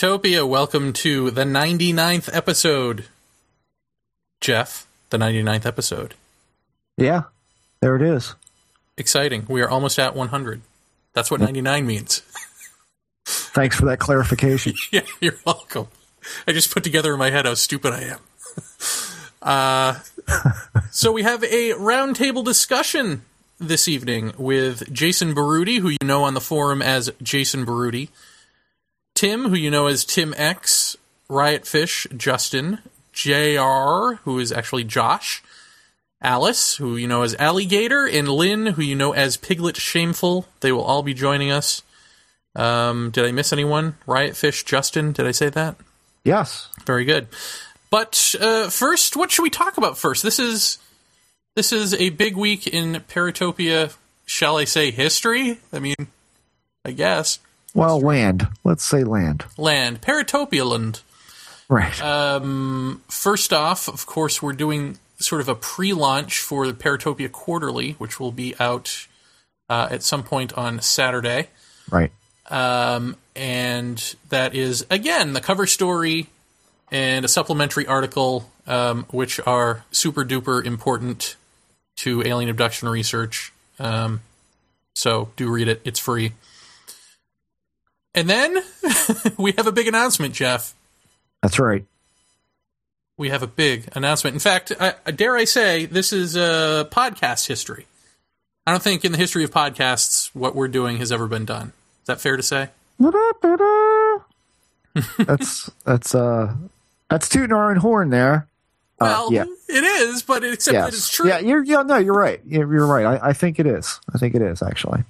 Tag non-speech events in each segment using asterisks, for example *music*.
Paratopia, welcome to the 99th episode. Jeff, the 99th episode. Yeah, there it is. Exciting. We are almost at 100. That's what 99 means. *laughs* Thanks for that clarification. *laughs* yeah, you're welcome. I just put together in my head how stupid I am. *laughs* Uh, so we have a roundtable discussion this evening with Jason Baruti, who you know on the forum as Jason Baruti, Tim, who you know as Tim X, Riot Fish, Justin, JR, who is actually Josh, Alice, who you know as Alligator, and Lynn, who you know as Piglet Shameful. They will all be joining us. Um, did I miss anyone? Riot Fish, Justin, did I say that? Yes. Very good. But uh, first, what should we talk about first? This is this is a big week in Paratopia. Shall I say history? I mean, I guess Well, land. Let's say land. land Paratopia land. Right. Um, first off, of course, we're doing sort of a pre-launch for the Paratopia Quarterly, which will be out uh, at some point on Saturday. right. um, and that is again the cover story and a supplementary article, um, which are super duper important to alien abduction research. Um, so do read it; it's free. And then *laughs* we have a big announcement, Jeff. That's right. We have a big announcement. In fact, I, dare I say, this is uh, podcast history. I don't think in the history of podcasts what we're doing has ever been done. Is that fair to say? *laughs* that's that's uh that's tooting our own horn there. Uh, Well, yeah. it is, but except that it's true. Yeah, you're yeah, no, you're right. You're, you're right. I, I think it is. I think it is actually.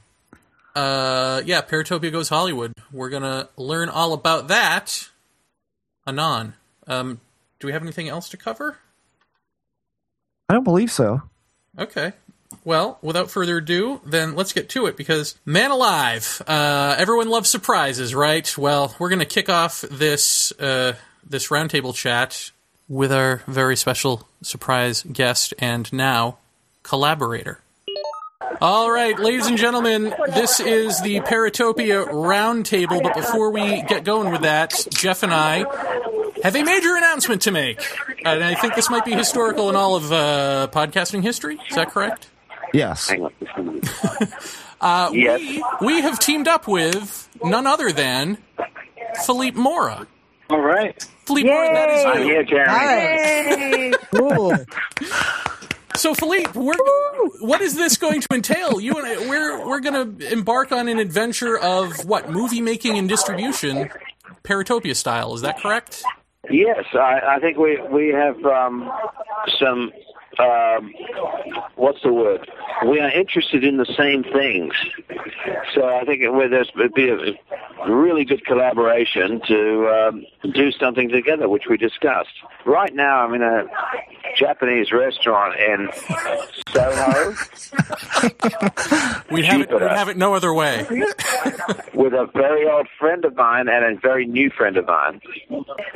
Uh, yeah, Paratopia Goes Hollywood. We're gonna learn all about that anon. Um, do we have anything else to cover? I don't believe so. Okay. Well, without further ado, then let's get to it because man alive, uh, everyone loves surprises, right? Well, we're gonna kick off this uh, this roundtable chat with our very special surprise guest and now collaborator. All right, ladies and gentlemen, this is the Paratopia Roundtable. But before we get going with that, Jeff and I have a major announcement to make. And I think this might be historical in all of uh, podcasting history. Is that correct? Yes. Hang on just a minute. *laughs* Uh, Yes. we, we have teamed up with none other than Philippe Mora. All right. Philippe Mora, that is I'm you. here, Jeremy. Cool. *laughs* So, Philippe, what is this going to entail? You and I, we're we're going to embark on an adventure of what movie making and distribution, Paratopia style. Is that correct? Yes, I, I think we we have um, some. Um, what's the word? We are interested in the same things, so I think it would be a really good collaboration to um, do something together, which we discussed. Right now, I'm in a Japanese restaurant in Soho *laughs* We'd have it, we'd have it no other way. *laughs* with a very old friend of mine and a very new friend of mine.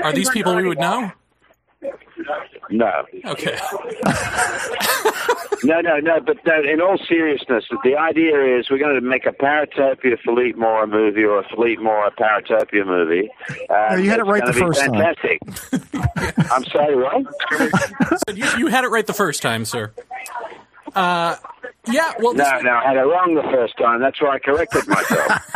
Are these people we would know? No, Okay. *laughs* No, no, no. But no, in all seriousness, the idea is we're going to make a Paratopia Philippe Mora movie or a Philippe Mora Paratopia movie. Uh, No, you had it it's right the be first time. fantastic. *laughs* I'm sorry, what? So you, you had it right the first time, sir. Uh, yeah, well, No, no, I had it wrong the first time. That's why I corrected myself.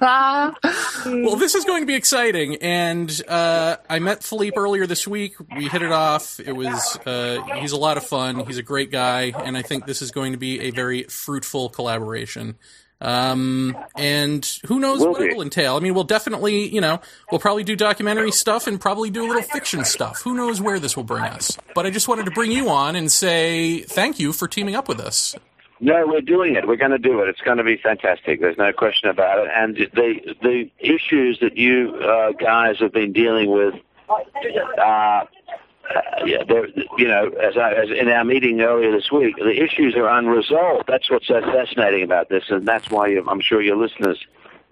*laughs* *laughs* well, this is going to be exciting. And uh, I met Philippe earlier this week. We hit it off. It was uh, he's a lot of fun. He's a great guy, and I think this is going to be a very fruitful collaboration. Um, and who knows Will what it will entail? I mean, we'll definitely, you know, we'll probably do documentary stuff and probably do a little fiction stuff. Who knows where this will bring us? But I just wanted to bring you on and say thank you for teaming up with us. No, we're doing it. We're going to do it. It's going to be fantastic. There's no question about it. And the the issues that you uh, guys have been dealing with, uh, yeah, they're, you know, as, I, as in our meeting earlier this week, the issues are unresolved. That's what's so fascinating about this, and that's why you, I'm sure your listeners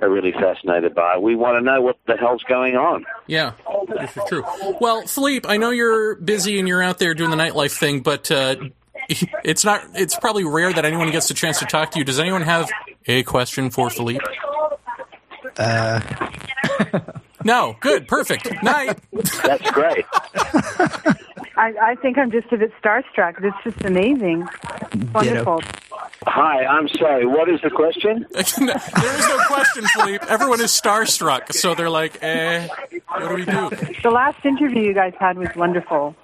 are really fascinated by it. We want to know what the hell's going on. Yeah, this is true. Well, Philippe, I know you're busy and you're out there doing the nightlife thing, but uh, *laughs* it's not. It's probably rare that anyone gets a chance to talk to you. Does anyone have a question for Philippe? Uh, *laughs* No. Good. Perfect. Night. That's great. *laughs* I, I think I'm just a bit starstruck. It's just amazing. Wonderful. Hi, I'm sorry. What is the question? *laughs* there is no question, Philippe. Everyone is starstruck, so they're like, "Eh, what do we do?" The last interview you guys had was wonderful.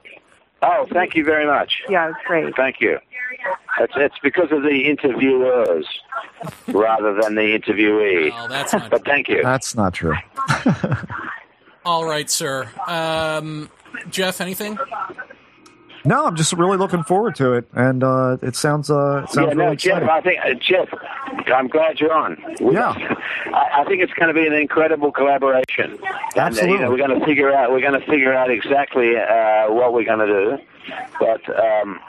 Oh, thank you very much. Yeah, it was great. Thank you. It's, it's because of the interviewers *laughs* rather than the interviewee. Oh, that's not. But thank you. that's not true. *laughs* All right, sir. Um, Jeff, anything? No, I'm just really looking forward to it, and uh, it sounds uh, it sounds yeah, really no, Jeff. exciting. I think uh, Jeff. I'm glad you're on. We- Yeah. *laughs* I, I think it's going to be an incredible collaboration. And, uh, you Absolutely. know, we're going to figure out. We're going to figure out exactly uh, what we're going to do. But um,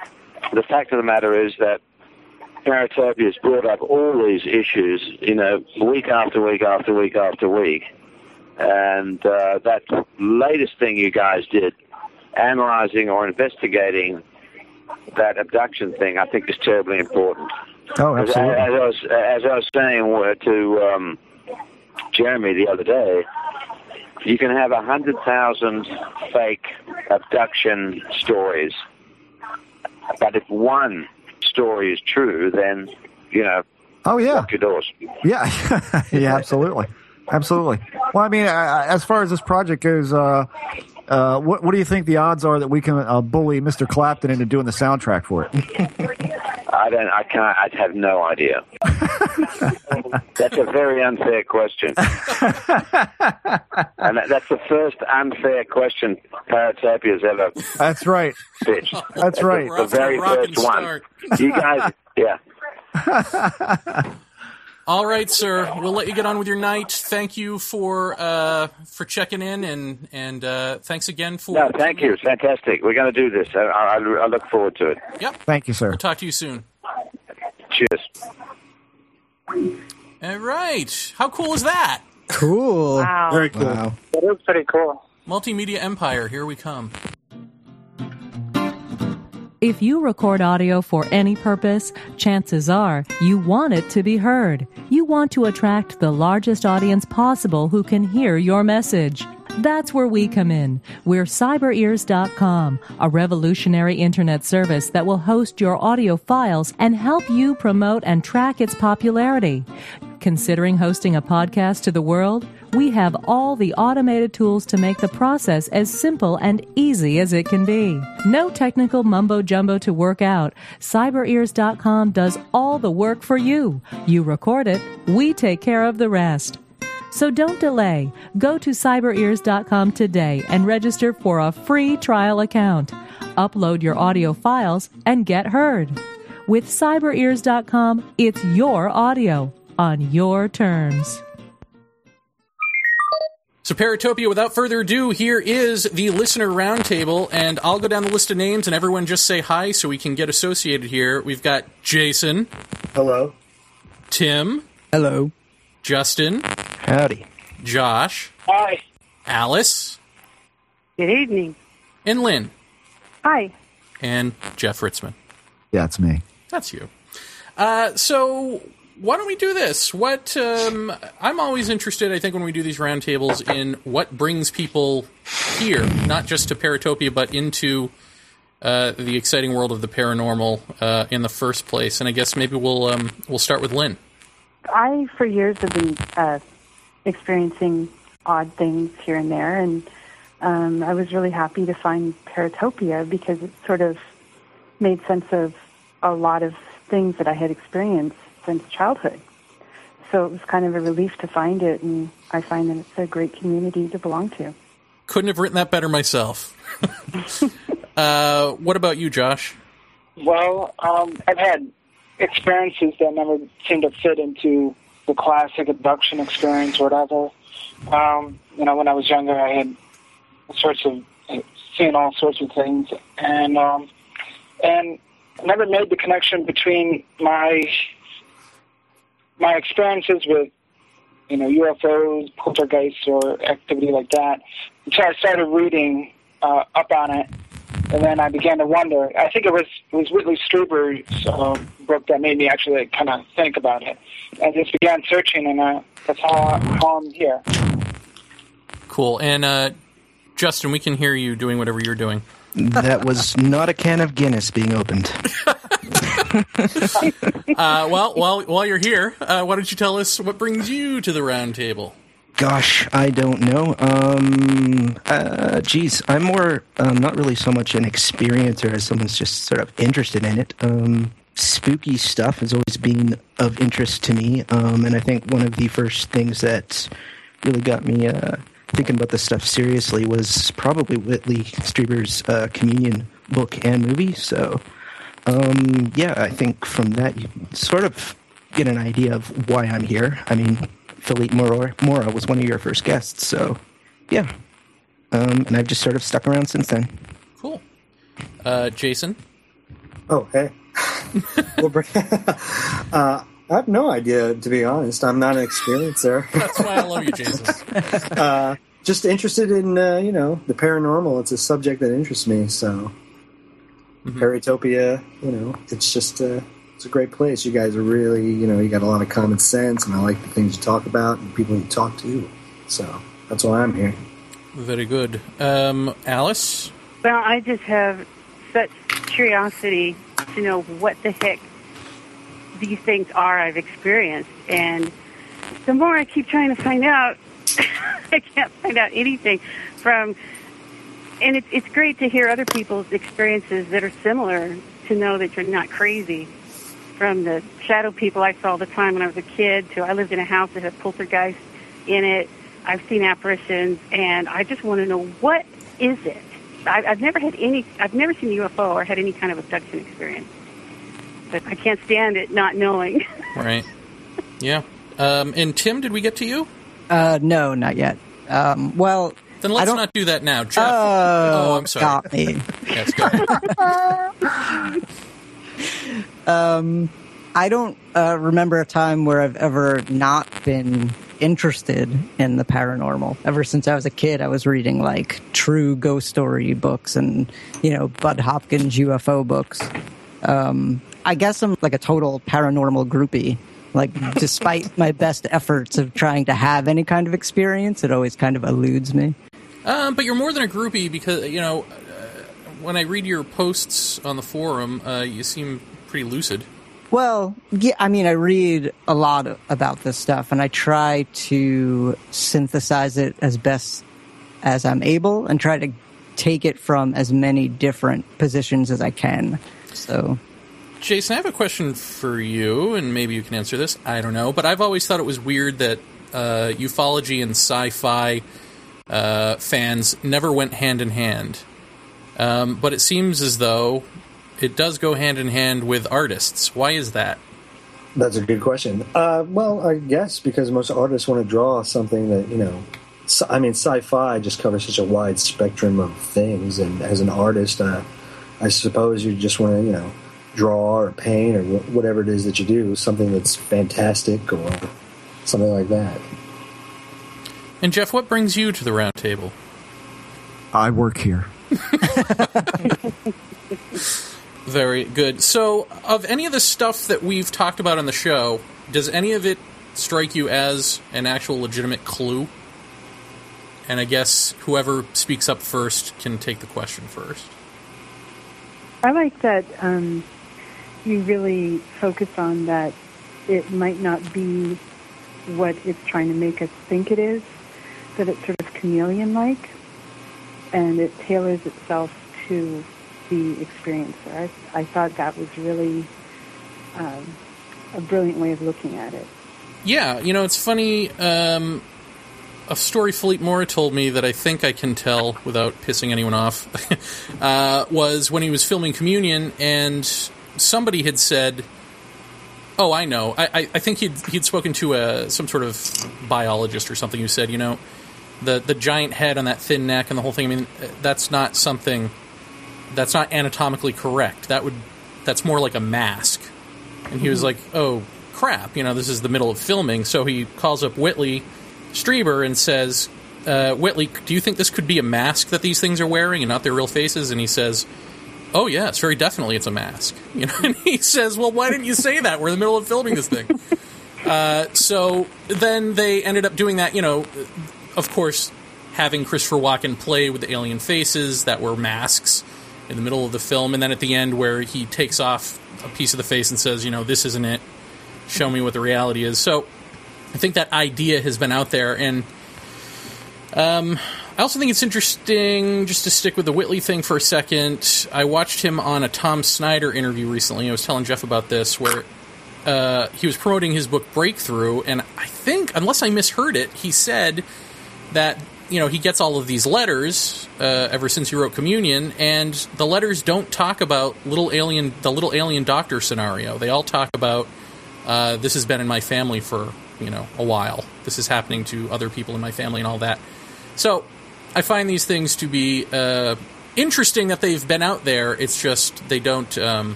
the fact of the matter is that Paratopia has brought up all these issues. You know, week after week after week after week. And uh, that latest thing you guys did, analyzing or investigating that abduction thing, I think is terribly important. Oh, As, as, absolutely. I was, as I was saying to um, Jeremy the other day, you can have a hundred thousand fake abduction stories, but if one story is true, then you know, Oh yeah, lock your doors. yeah, *laughs* yeah, absolutely, absolutely. Well, I mean, as far as this project goes, uh, uh, what what do you think the odds are that we can uh, bully Mr. Clapton into doing the soundtrack for it? *laughs* I don't. I can't. I have no idea. *laughs* that's a very unfair question, *laughs* and that, that's the first unfair question Paratopia's ever That's right. pitched. That's right. We're the off to a very first one. You guys, yeah. *laughs* All right, sir. We'll let you get on with your night. Thank you for uh, for checking in, and and uh, thanks again for. No, thank you. It's fantastic. We're going to do this. I, I, I look forward to it. Yep. Thank you, sir. We'll talk to you soon. Cheers. All right. How cool is that? Cool. Wow. Very cool. Wow. That is pretty cool. Multimedia Empire. Here we come. If you record audio for any purpose, chances are you want it to be heard. You want to attract the largest audience possible who can hear your message. That's where we come in. We're cyberears.com, a revolutionary internet service that will host your audio files and help you promote and track its popularity. Considering hosting a podcast to the world? We have all the automated tools to make the process as simple and easy as it can be. No technical mumbo jumbo to work out. CyberEars.com does all the work for you. You record it, we take care of the rest. So don't delay. Go to cyberears.com today and register for a free trial account. Upload your audio files and get heard. With cyberears.com, it's your audio on your terms. So, Paratopia, without further ado, here is the listener roundtable, and I'll go down the list of names, and everyone just say hi so we can get associated here. We've got Jason, Hello. Tim, Hello. Justin, Howdy. Josh, Hi. Alice, Good evening. and Lynn, Hi. and Jeff Ritzmann. Yeah, it's me. That's you. Uh, so why don't we do this? What um, I'm always interested, I think, when we do these roundtables, in what brings people here, not just to Paratopia, but into uh, the exciting world of the paranormal uh, in the first place. And I guess maybe we'll um, we'll start with Lynn. I, for years, have been uh, experiencing odd things here and there, and um, I was really happy to find Paratopia because it sort of made sense of a lot of things that I had experienced since childhood. So it was kind of a relief to find it, and I find that it's a great community to belong to. Couldn't have written that better myself. *laughs* uh, what about you, Josh? Well, um, I've had experiences that never seemed to fit into the classic abduction experience or whatever. Um, you know, when I was younger, I had sorts of seen all sorts of things, and um, and never made the connection between my my experiences with you know UFOs, poltergeists, or activity like that until I started reading uh, up on it, and then I began to wonder. I think it was it was Whitley Strieber's uh, book that made me actually kind of think about it. I just began searching, and uh, that's how, I, how I'm here. Cool. And uh, Justin, we can hear you doing whatever you're doing. That was not a can of Guinness being opened. *laughs* *laughs* Uh, well, while while you're here, uh, why don't you tell us what brings you to the round table? Gosh, I don't know. Um, uh, geez, I'm more um, not really so much an experiencer as someone's just sort of interested in it. Um, spooky stuff has always been of interest to me, um, and I think one of the first things that really got me uh, thinking about this stuff seriously was probably Whitley Strieber's uh, Communion book and movie. So, um, yeah, I think from that you sort of get an idea of why I'm here. I mean, Philippe Mora, Mora was one of your first guests, so yeah. Um, and I've just sort of stuck around since then. Cool. Uh, Jason. Oh, hey. *laughs* well, Br- *laughs* uh, I have no idea, to be honest. I'm not an experiencer. *laughs* That's why I love you, Jason. uh, just interested in, uh, you know, the paranormal. It's a subject that interests me. So, Paratopia, you know, it's just, uh, it's a great place. You guys are really, you know, you got a lot of common sense, and I like the things you talk about and people you talk to. So, that's why I'm here. Very good. Um, Alice. Well, I just have such curiosity to know what the heck these things are I've experienced. And the more I keep trying to find out, *laughs* I can't find out anything from. And it's it's great to hear other people's experiences that are similar to know that you're not crazy. From the shadow people I saw all the time when I was a kid to I lived in a house that had poltergeist in it. I've seen apparitions, and I just want to know what is it. I, I've never had any. I've never seen a UFO or had any kind of abduction experience, but I can't stand it not knowing. *laughs* Right. Yeah. Um, and Tim, did we get to you? Uh, no, not yet. Um, well, Then let's don't- not do that now. Jeff. Oh, oh, I'm sorry. got me. Yes, go ahead. Um, I don't uh, remember a time where I've ever not been interested in the paranormal. Ever since I was a kid, I was reading like true ghost story books and you know Budd Hopkins UFO books. Um, I guess I'm like a total paranormal groupie. Like, despite my best efforts of trying to have any kind of experience, it always kind of eludes me. Um, but you're more than a groupie because you know when I read your posts on the forum, uh, you seem pretty lucid. Well, yeah, I mean, I read a lot about this stuff and I try to synthesize it as best as I'm able and try to take it from as many different positions as I can. So, Jason, I have a question for you, and maybe you can answer this. I don't know, but I've always thought it was weird that uh, ufology and sci-fi uh, fans never went hand in hand. Um, but it seems as though it does go hand in hand with artists. Why is that? That's a good question. Uh, well, I guess because most artists want to draw something that you know. I mean, sci-fi just covers such a wide spectrum of things, and as an artist, uh, I suppose you just want to you know draw or paint or whatever it is that you do, something that's fantastic or something like that. And Jeff, what brings you to the round table? I work here. *laughs* Very good. So, of any of the stuff that we've talked about on the show, does any of it strike you as an actual legitimate clue? And I guess whoever speaks up first can take the question first. I like that um, you really focus on that it might not be what it's trying to make us think it is, that it's sort of chameleon like and it tailors itself to the experiencer. I, I thought that was really um, a brilliant way of looking at it. Yeah, you know, it's funny. Um, a story Philippe Mora told me that I think I can tell without pissing anyone off *laughs* uh, was when he was filming Communion, and somebody had said Oh, I know. I, I, I think he'd he'd spoken to a some sort of biologist or something who said, you know, the the giant head on that thin neck and the whole thing. I mean, that's not something that's not anatomically correct. That would that's more like a mask. And he was like, oh crap, you know, this is the middle of filming. So he calls up Whitley Strieber and says, uh, Whitley, do you think this could be a mask that these things are wearing and not their real faces? And he says, Oh yes, very definitely, it's a mask. *laughs* You know, and he says, "Well, why didn't you say that? We're in the middle of filming this thing." *laughs* uh, so then they ended up doing that. You know, of course, having Christopher Walken play with the alien faces that were masks in the middle of the film, and then at the end where he takes off a piece of the face and says, "You know, this isn't it. Show me what the reality is." So I think that idea has been out there, and um, I also think it's interesting just to stick with the Whitley thing for a second. I watched him on a Tom Snyder interview recently. I was telling Jeff about this, where uh, he was promoting his book Breakthrough, and I think, unless I misheard it, he said that you know he gets all of these letters uh, ever since he wrote Communion, and the letters don't talk about little alien, the little alien doctor scenario. They all talk about uh, this has been in my family for you know a while. This is happening to other people in my family and all that. So I find these things to be uh, interesting that they've been out there. It's just they don't. Um,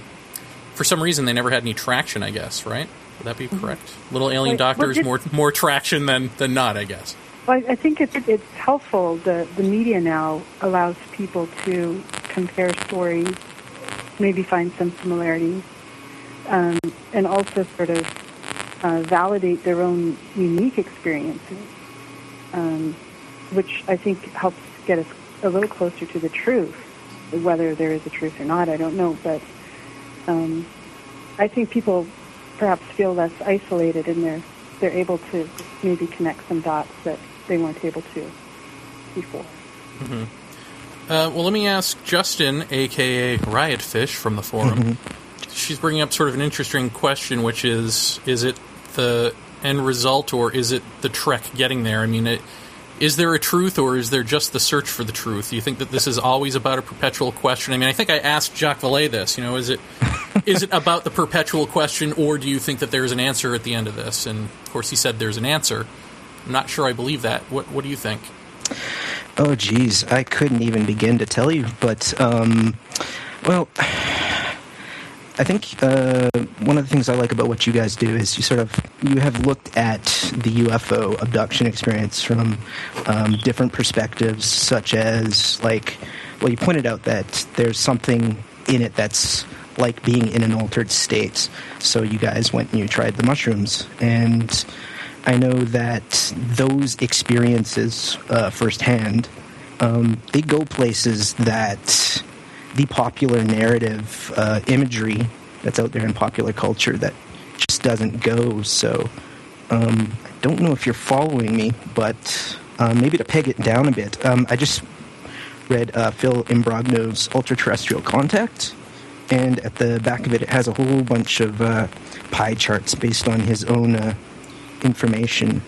for some reason, they never had any traction. I guess, right? Would that be correct? Little alien Wait, doctors did- more more traction than than not. I guess. Well, I think it's, it's helpful. The, the media now allows people to compare stories, maybe find some similarities, um, and also sort of uh, validate their own unique experiences, um, which I think helps get us a little closer to the truth. Whether there is a truth or not, I don't know, but um, I think people perhaps feel less isolated and they're they're able to maybe connect some dots that they weren't able to before. Uh, well, let me ask Justin, aka Riot Fish, from the forum. She's bringing up sort of an interesting question, which is: Is it the end result, or is it the trek getting there? I mean, it, is there a truth, or is there just the search for the truth? Do you think that this is always about a perpetual question? I mean, I think I asked Jacques Vallée this. You know, is it *laughs* is it about the perpetual question, or do you think that there's an answer at the end of this? And of course, he said there's an answer. I'm not sure I believe that. What What do you think? Oh, geez, I couldn't even begin to tell you. But, um, well, I think uh, one of the things I like about what you guys do is you sort of you have looked at the UFO abduction experience from um, different perspectives, such as like, well, you pointed out that there's something in it that's like being in an altered state. So you guys went and you tried the mushrooms, and I know that those experiences uh, firsthand, um, they go places that the popular narrative uh, imagery that's out there in popular culture that just doesn't go. So um, I don't know if you're following me, but um, maybe to peg it down a bit, um, I just read uh, Phil Imbrogno's Ultra Terrestrial Contact, and at the back of it, it has a whole bunch of uh, pie charts based on his own uh, information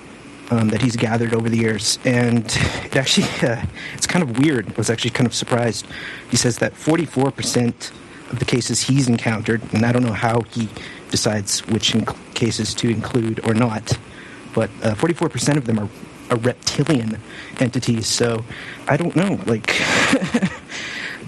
um, that he's gathered over the years. And it actually, *laughs* uh, it's kind of weird. I was actually kind of surprised. He says that 44% of the cases he's encountered, and I don't know how he decides which inc- cases to include or not, but uh, 44% of them are, are reptilian entities. So I don't know. Like, *laughs*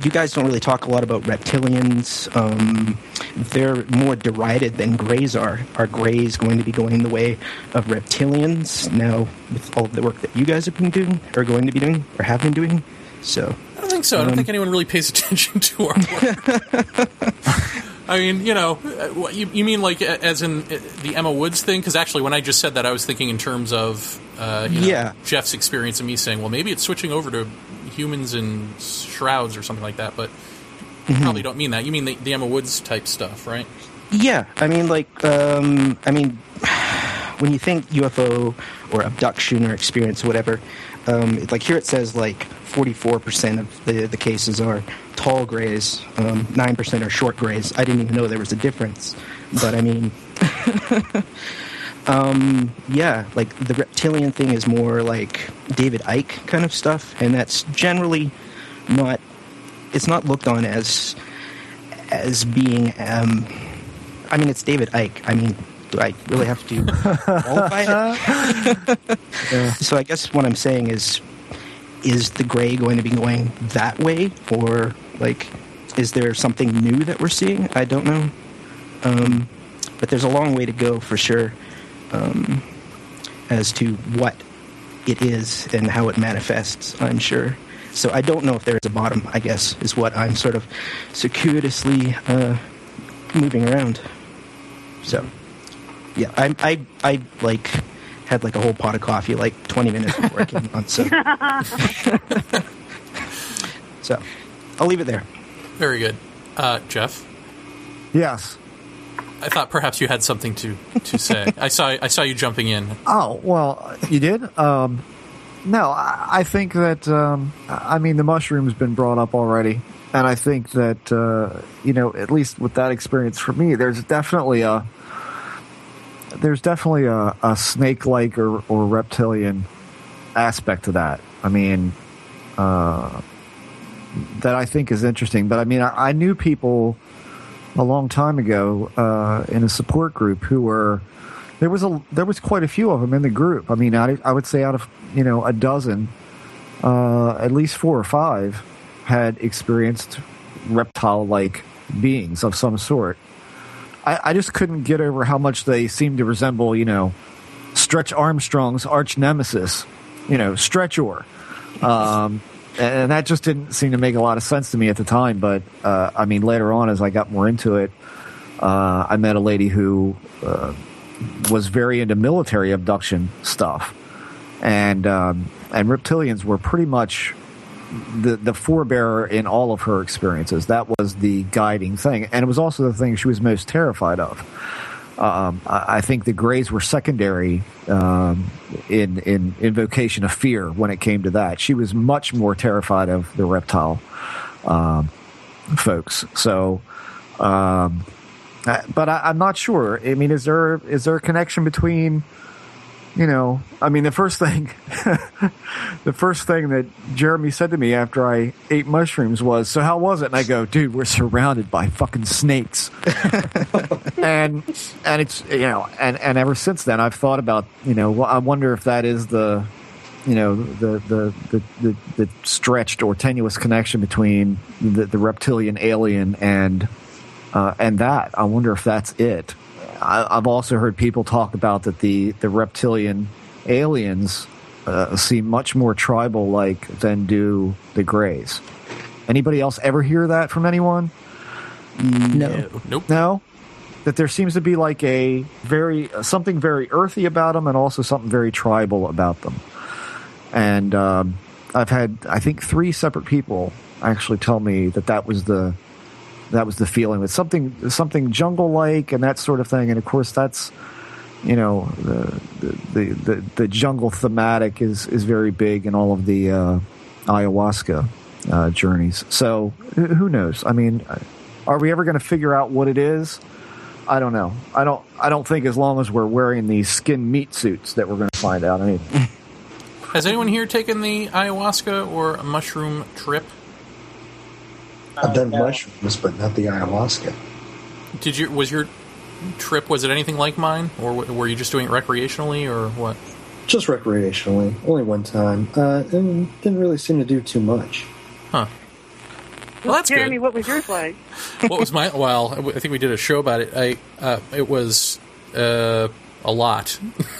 you guys don't really talk a lot about reptilians. Um, they're more derided than greys are. Are greys going to be going in the way of reptilians now with all of the work that you guys have been doing, or going to be doing, or have been doing? So I don't think so. I don't Um, think anyone really pays *laughs* attention to our work. *laughs* I mean, you know, you, you mean like as in uh, the Emma Woods thing? Because actually, when I just said that, I was thinking in terms of uh, you know, Yeah. Jeff's experience and me saying, well, maybe it's switching over to humans in shrouds or something like that. But you Mm-hmm. probably don't mean that. You mean the, the Emma Woods type stuff, right? Yeah, I mean, like, um, I mean, *sighs* when you think UFO or abduction or experience, or whatever, um, like here it says like 44% of the, the cases are tall grays, um, 9% are short grays. I didn't even know there was a difference. But I mean, *laughs* um, yeah, like the reptilian thing is more like David Icke kind of stuff, and that's generally not, it's not looked on as, as being, um, I mean, it's David Icke. I mean, Do I really have to qualify it? *laughs* So I guess what I'm saying is, is the gray going to be going that way, or like, is there something new that we're seeing? I don't know. Um, but there's a long way to go for sure um, as to what it is and how it manifests. I'm sure. So I don't know if there is a bottom. I guess is what I'm sort of circuitously uh, moving around. So yeah, I I I like had like a whole pot of coffee like 20 minutes before I came on. So *laughs* so I'll leave it there. Very good. Uh, Jeff, Yes. I thought perhaps you had something to, to say. I saw I saw you jumping in. Oh well, you did. Um, no, I, I think that. Um, I mean, the mushroom's been brought up already, and I think that uh, you know, at least with that experience for me, there's definitely a there's definitely a, a snake-like or, or reptilian aspect to that. I mean, uh, that I think is interesting. But I mean, I, I knew people a long time ago uh, in a support group who were there was a there was quite a few of them in the group. I mean, I, I would say out of you know a dozen, uh, at least four or five had experienced reptile like beings of some sort. I, I just couldn't get over how much they seemed to resemble, you know, Stretch Armstrong's arch nemesis, you know, Stretchor. Um, and that just didn't seem to make a lot of sense to me at the time. But uh, I mean, later on, as I got more into it, uh, I met a lady who uh, was very into military abduction stuff, and um, and reptilians were pretty much the the forebearer in all of her experiences. That was the guiding thing, and it was also the thing she was most terrified of. Um, I think the Greys were secondary um, in in invocation of fear when it came to that. She was much more terrified of the reptile um, folks. So, um, but I, I'm not sure. I mean, is there is there a connection between? You know, I mean, the first thing, *laughs* the first thing that Jeremy said to me after I ate mushrooms was, "So how was it?" And I go, "Dude, we're surrounded by fucking snakes." *laughs* and and it's you know and and ever since then I've thought about you know well, I wonder if that is the you know the the the, the, the stretched or tenuous connection between the, the reptilian alien and uh, and that I wonder if that's it. I, I've also heard people talk about that the the reptilian aliens uh, seem much more tribal like than do the Greys. Anybody else ever hear that from anyone? No. Nope. No, that there seems to be like a very something very earthy about them, and also something very tribal about them. And um, I've had, I think, three separate people actually tell me that that was the that was the feeling. That something something jungle like and that sort of thing. And of course, that's you know the the the, the jungle thematic is is very big in all of the uh, ayahuasca uh, journeys. So who knows? I mean, are we ever going to figure out what it is? I don't know. I don't. I don't think as long as we're wearing these skin meat suits that we're going to find out anything. *laughs* Has anyone here taken the ayahuasca or mushroom trip? I've done mushrooms, but not the ayahuasca. Did you was your trip was it anything like mine or were you just doing it recreationally or what? Just recreationally, only one time. Uh, and didn't really seem to do too much. Huh. Well, that's Jeremy, good. what was yours like? *laughs* what was my well? I think we did a show about it. I uh, it was uh, a lot. *laughs*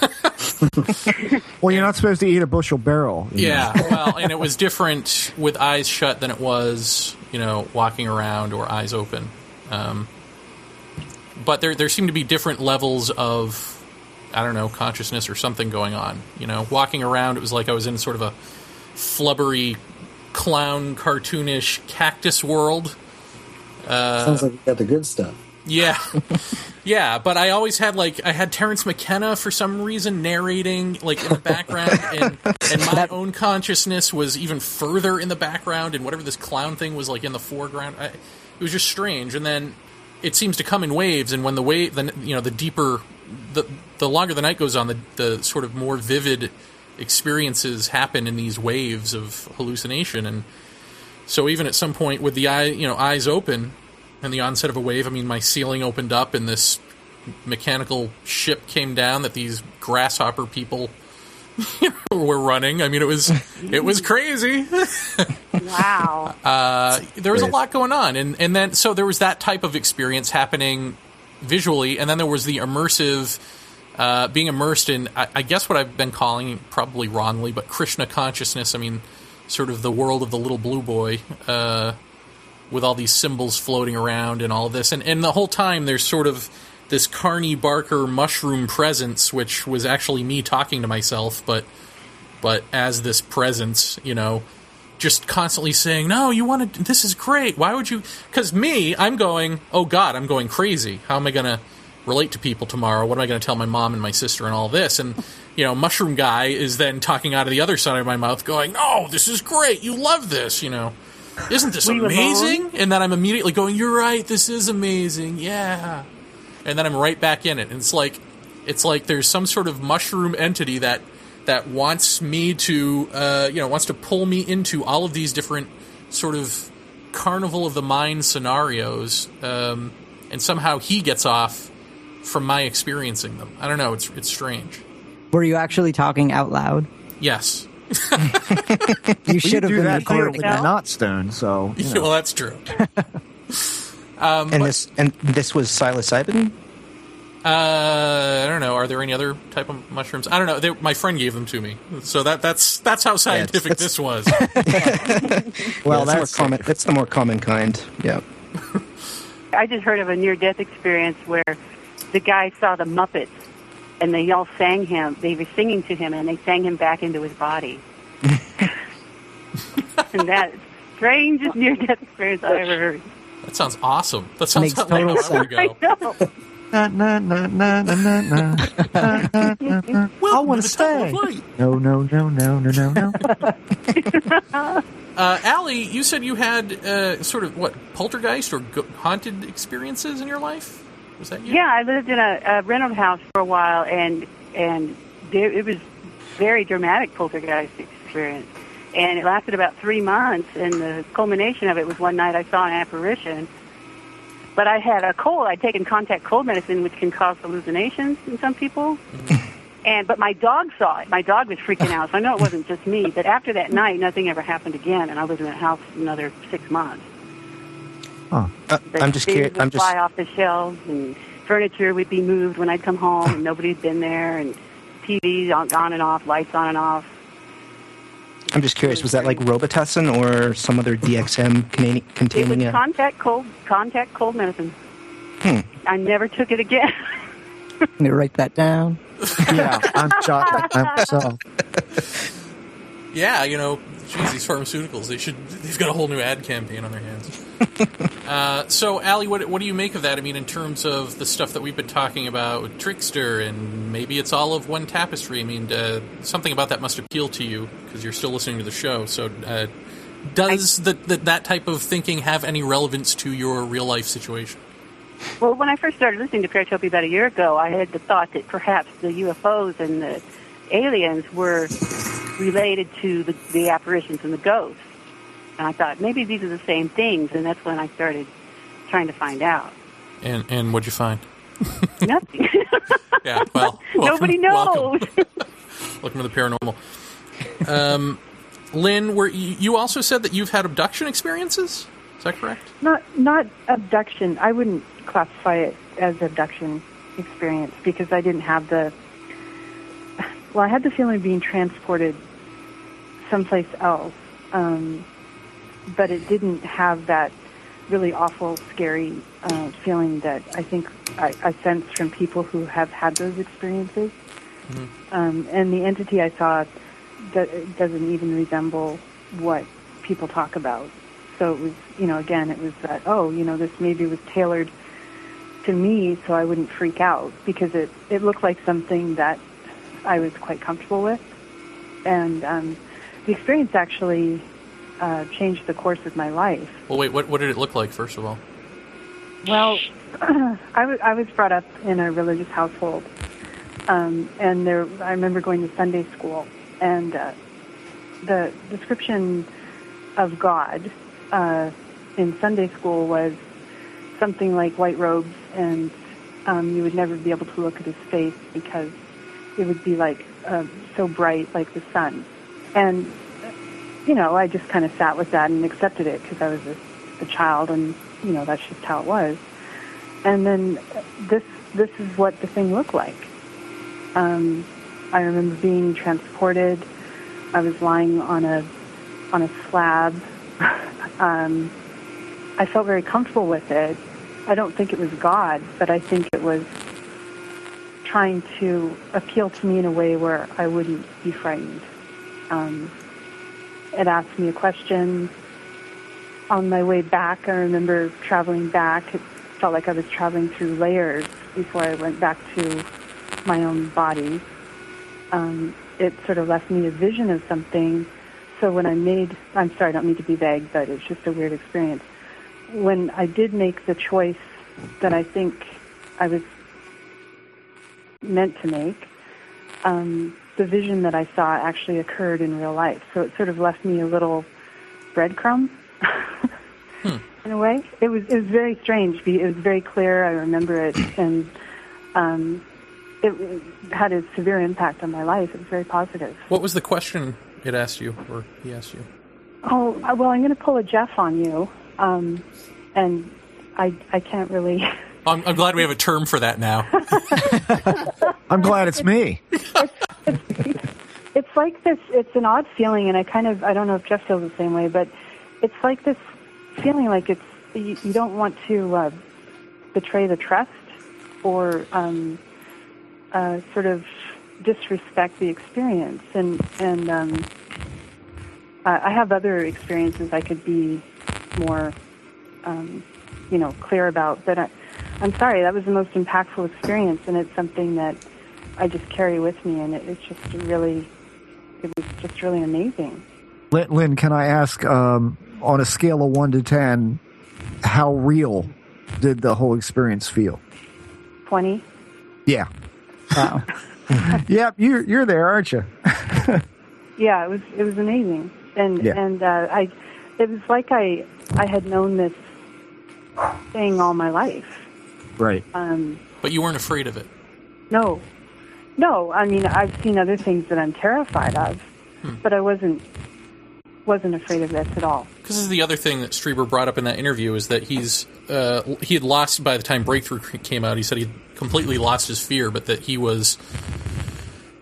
well, you're not supposed to eat a bushel barrel. you know. Yeah, well, and it was different with eyes shut than it was, you know, walking around or eyes open. Um, but there there seemed to be different levels of I don't know consciousness or something going on. You know, walking around, it was like I was in sort of a flubbery, clown, cartoonish cactus world. Uh, Sounds like you got the good stuff. Yeah. yeah, but I always had like I had Terence McKenna for some reason narrating like in the background and and my own consciousness was even further in the background and whatever this clown thing was like in the foreground. I, it was just strange and then it seems to come in waves and when the wave the you know the deeper the the longer the night goes on the the sort of more vivid experiences happen in these waves of hallucination and so even at some point with the eye, you know, eyes open and the onset of a wave, I mean, my ceiling opened up and this mechanical ship came down that these grasshopper people *laughs* were running. I mean, it was it was crazy. *laughs* Wow. Uh, there was a lot going on, and and then so there was that type of experience happening visually, and then there was the immersive. Uh, being immersed in, I, I guess, what I've been calling, probably wrongly, but Krishna consciousness. I mean, sort of the world of the little blue boy, uh, with all these symbols floating around and all this. And, and the whole time there's sort of this Carney Barker mushroom presence, which was actually me talking to myself, but but as this presence, you know, just constantly saying, "No, you want to. This is great. Why would you?" Because me, I'm going, "Oh God, I'm going crazy. How am I going to relate to people tomorrow? What am I going to tell my mom and my sister and all this?" And you know, mushroom guy is then talking out of the other side of my mouth, going, "No, this is great. You love this. You know." Isn't this Were amazing? And then I'm immediately going, "You're right. This is amazing. Yeah." And then I'm right back in it. And it's like, it's like there's some sort of mushroom entity that that wants me to, uh, you know, wants to pull me into all of these different sort of carnival of the mind scenarios, um, and somehow he gets off from my experiencing them. I don't know. It's it's strange. Were you actually talking out loud? Yes. *laughs* You should have been that here recording when that. not stoned. So *laughs* you know. well, that's true. *laughs* and this and this was psilocybin. Uh, I don't know. Are there any other type of mushrooms? I don't know. They, my friend gave them to me, so that that's that's how scientific it's- this was. well, yeah, that's that's, common. That's the more common kind. Yeah. I just heard of a near death experience where the guy saw the Muppets and they all sang him. They were singing to him and they sang him back into his body. *laughs* and that strangest near death experience I ever heard. That sounds awesome. That sounds Makes like total how I would I go. know. Na, na, na, na, na, na, na. Na, na, na, na. I want to stay. No, no, no, no, no, no, no. *laughs* Uh, Allie, you said you had uh, sort of what poltergeist or go- haunted experiences in your life. Was that you? Yeah, I lived in a, a rental house for a while, and and there, it was very dramatic poltergeist experience, and it lasted about three months. And the culmination of it was one night I saw an apparition. But I had a cold. I'd taken Contac cold medicine, which can cause hallucinations in some people. Mm-hmm. And but my dog saw it. My dog was freaking out. So I know it wasn't just me. But after that night, nothing ever happened again, and I lived in that house another six months. Uh, I'm just curious. I'm just. fly off the shelves, and furniture would be moved when I'd come home, and nobody had been there, and TVs on, on and off, lights on and off. I'm just curious. Was that like Robitussin or some other DXM containing, It was a? Contac cold, Contac cold medicine. Hmm. I never took it again. *laughs* Let me write that down. Yeah, I'm shocked *laughs* at myself. *laughs* Yeah, you know, geez, these pharmaceuticals, they should, they've got a whole new ad campaign on their hands. *laughs* uh, so, Allie, what, what do you make of that? I mean, in terms of the stuff that we've been talking about with Trickster, and maybe it's all of one tapestry. I mean, uh, something about that must appeal to you because you're still listening to the show. So, uh, does the, the, that type of thinking have any relevance to your real life situation? Well, when I first started listening to Paratopia about a year ago, I had the thought that perhaps the UFOs and the aliens were related to the, the apparitions and the ghosts. And I thought maybe these are the same things, and that's when I started trying to find out. And, and what'd you find? *laughs* Nothing. *laughs* Yeah, well, *laughs* welcome- Nobody knows. Welcome. Welcome to the paranormal. Um, Lynn, were you, you also said that you've had abduction experiences? Is that correct? Not not abduction. I wouldn't classify it as abduction experience because I didn't have the. Well, I had the feeling of being transported someplace else, um, but it didn't have that really awful, scary uh, feeling that I think I, I sense from people who have had those experiences. Um, and the entity I saw do- doesn't even resemble what people talk about. So it was, you know, again, it was that, oh, you know, this maybe was tailored to me so I wouldn't freak out because it, it looked like something that I was quite comfortable with. And um, the experience actually uh, changed the course of my life. Well, wait, what, what did it look like, first of all? Well, *clears throat* I was I was brought up in a religious household, um, and there I remember going to Sunday school, and uh, the description of God uh, in Sunday school was something like white robes and um, you would never be able to look at his face because it would be like uh, so bright, like the sun. And you know, I just kind of sat with that and accepted it because I was a, a child, and you know, that's just how it was. And then this this is what the thing looked like. Um, I remember being transported. I was lying on a on a slab. *laughs* um, I felt very comfortable with it. I don't think it was God, but I think it was trying to appeal to me in a way where I wouldn't be frightened. Um, it asked me a question. On my way back, I remember traveling back. It felt like I was traveling through layers before I went back to my own body. Um, it sort of left me a vision of something. So when I made, I'm sorry, I don't mean to be vague, but it's just a weird experience. When I did make the choice that I think I was meant to make, um, the vision that I saw actually occurred in real life. So it sort of left me a little breadcrumb *laughs* in a way. It was it was very strange. It was very clear. I remember it, *clears throat* and um, it, it had a severe impact on my life. It was very positive. What was the question it asked you, or he asked you? Oh uh, well, I'm going to pull a Jeff on you, um, and I I can't really. *laughs* I'm, I'm glad we have a term for that now. *laughs* I'm glad it's me. it's like this it's an odd feeling and i kind of i don't know if jeff feels the same way but it's like this feeling like it's you, you don't want to uh, betray the trust or um, uh, sort of disrespect the experience and and um, I I have other experiences I could be more um, you know clear about but I, I'm sorry that was the most impactful experience and it's something that I just carry with me and it, it's just really it was just really amazing. Lynn, Lynn, can I ask, um, on a scale of one to ten, how real did the whole experience feel? Twenty. Yeah. Wow. *laughs* yep, you're you're there, aren't you? *laughs* Yeah, it was it was amazing, and Yeah. and uh, I, it was like I I had known this thing all my life. Right. Um, but you weren't afraid of it. no, no. I mean, I've seen other things that I'm terrified of, but I wasn't wasn't afraid of this at all. Because this is the other thing that Strieber brought up in that interview is that he's uh, he had lost by the time Breakthrough came out. He said he completely lost his fear, but that he was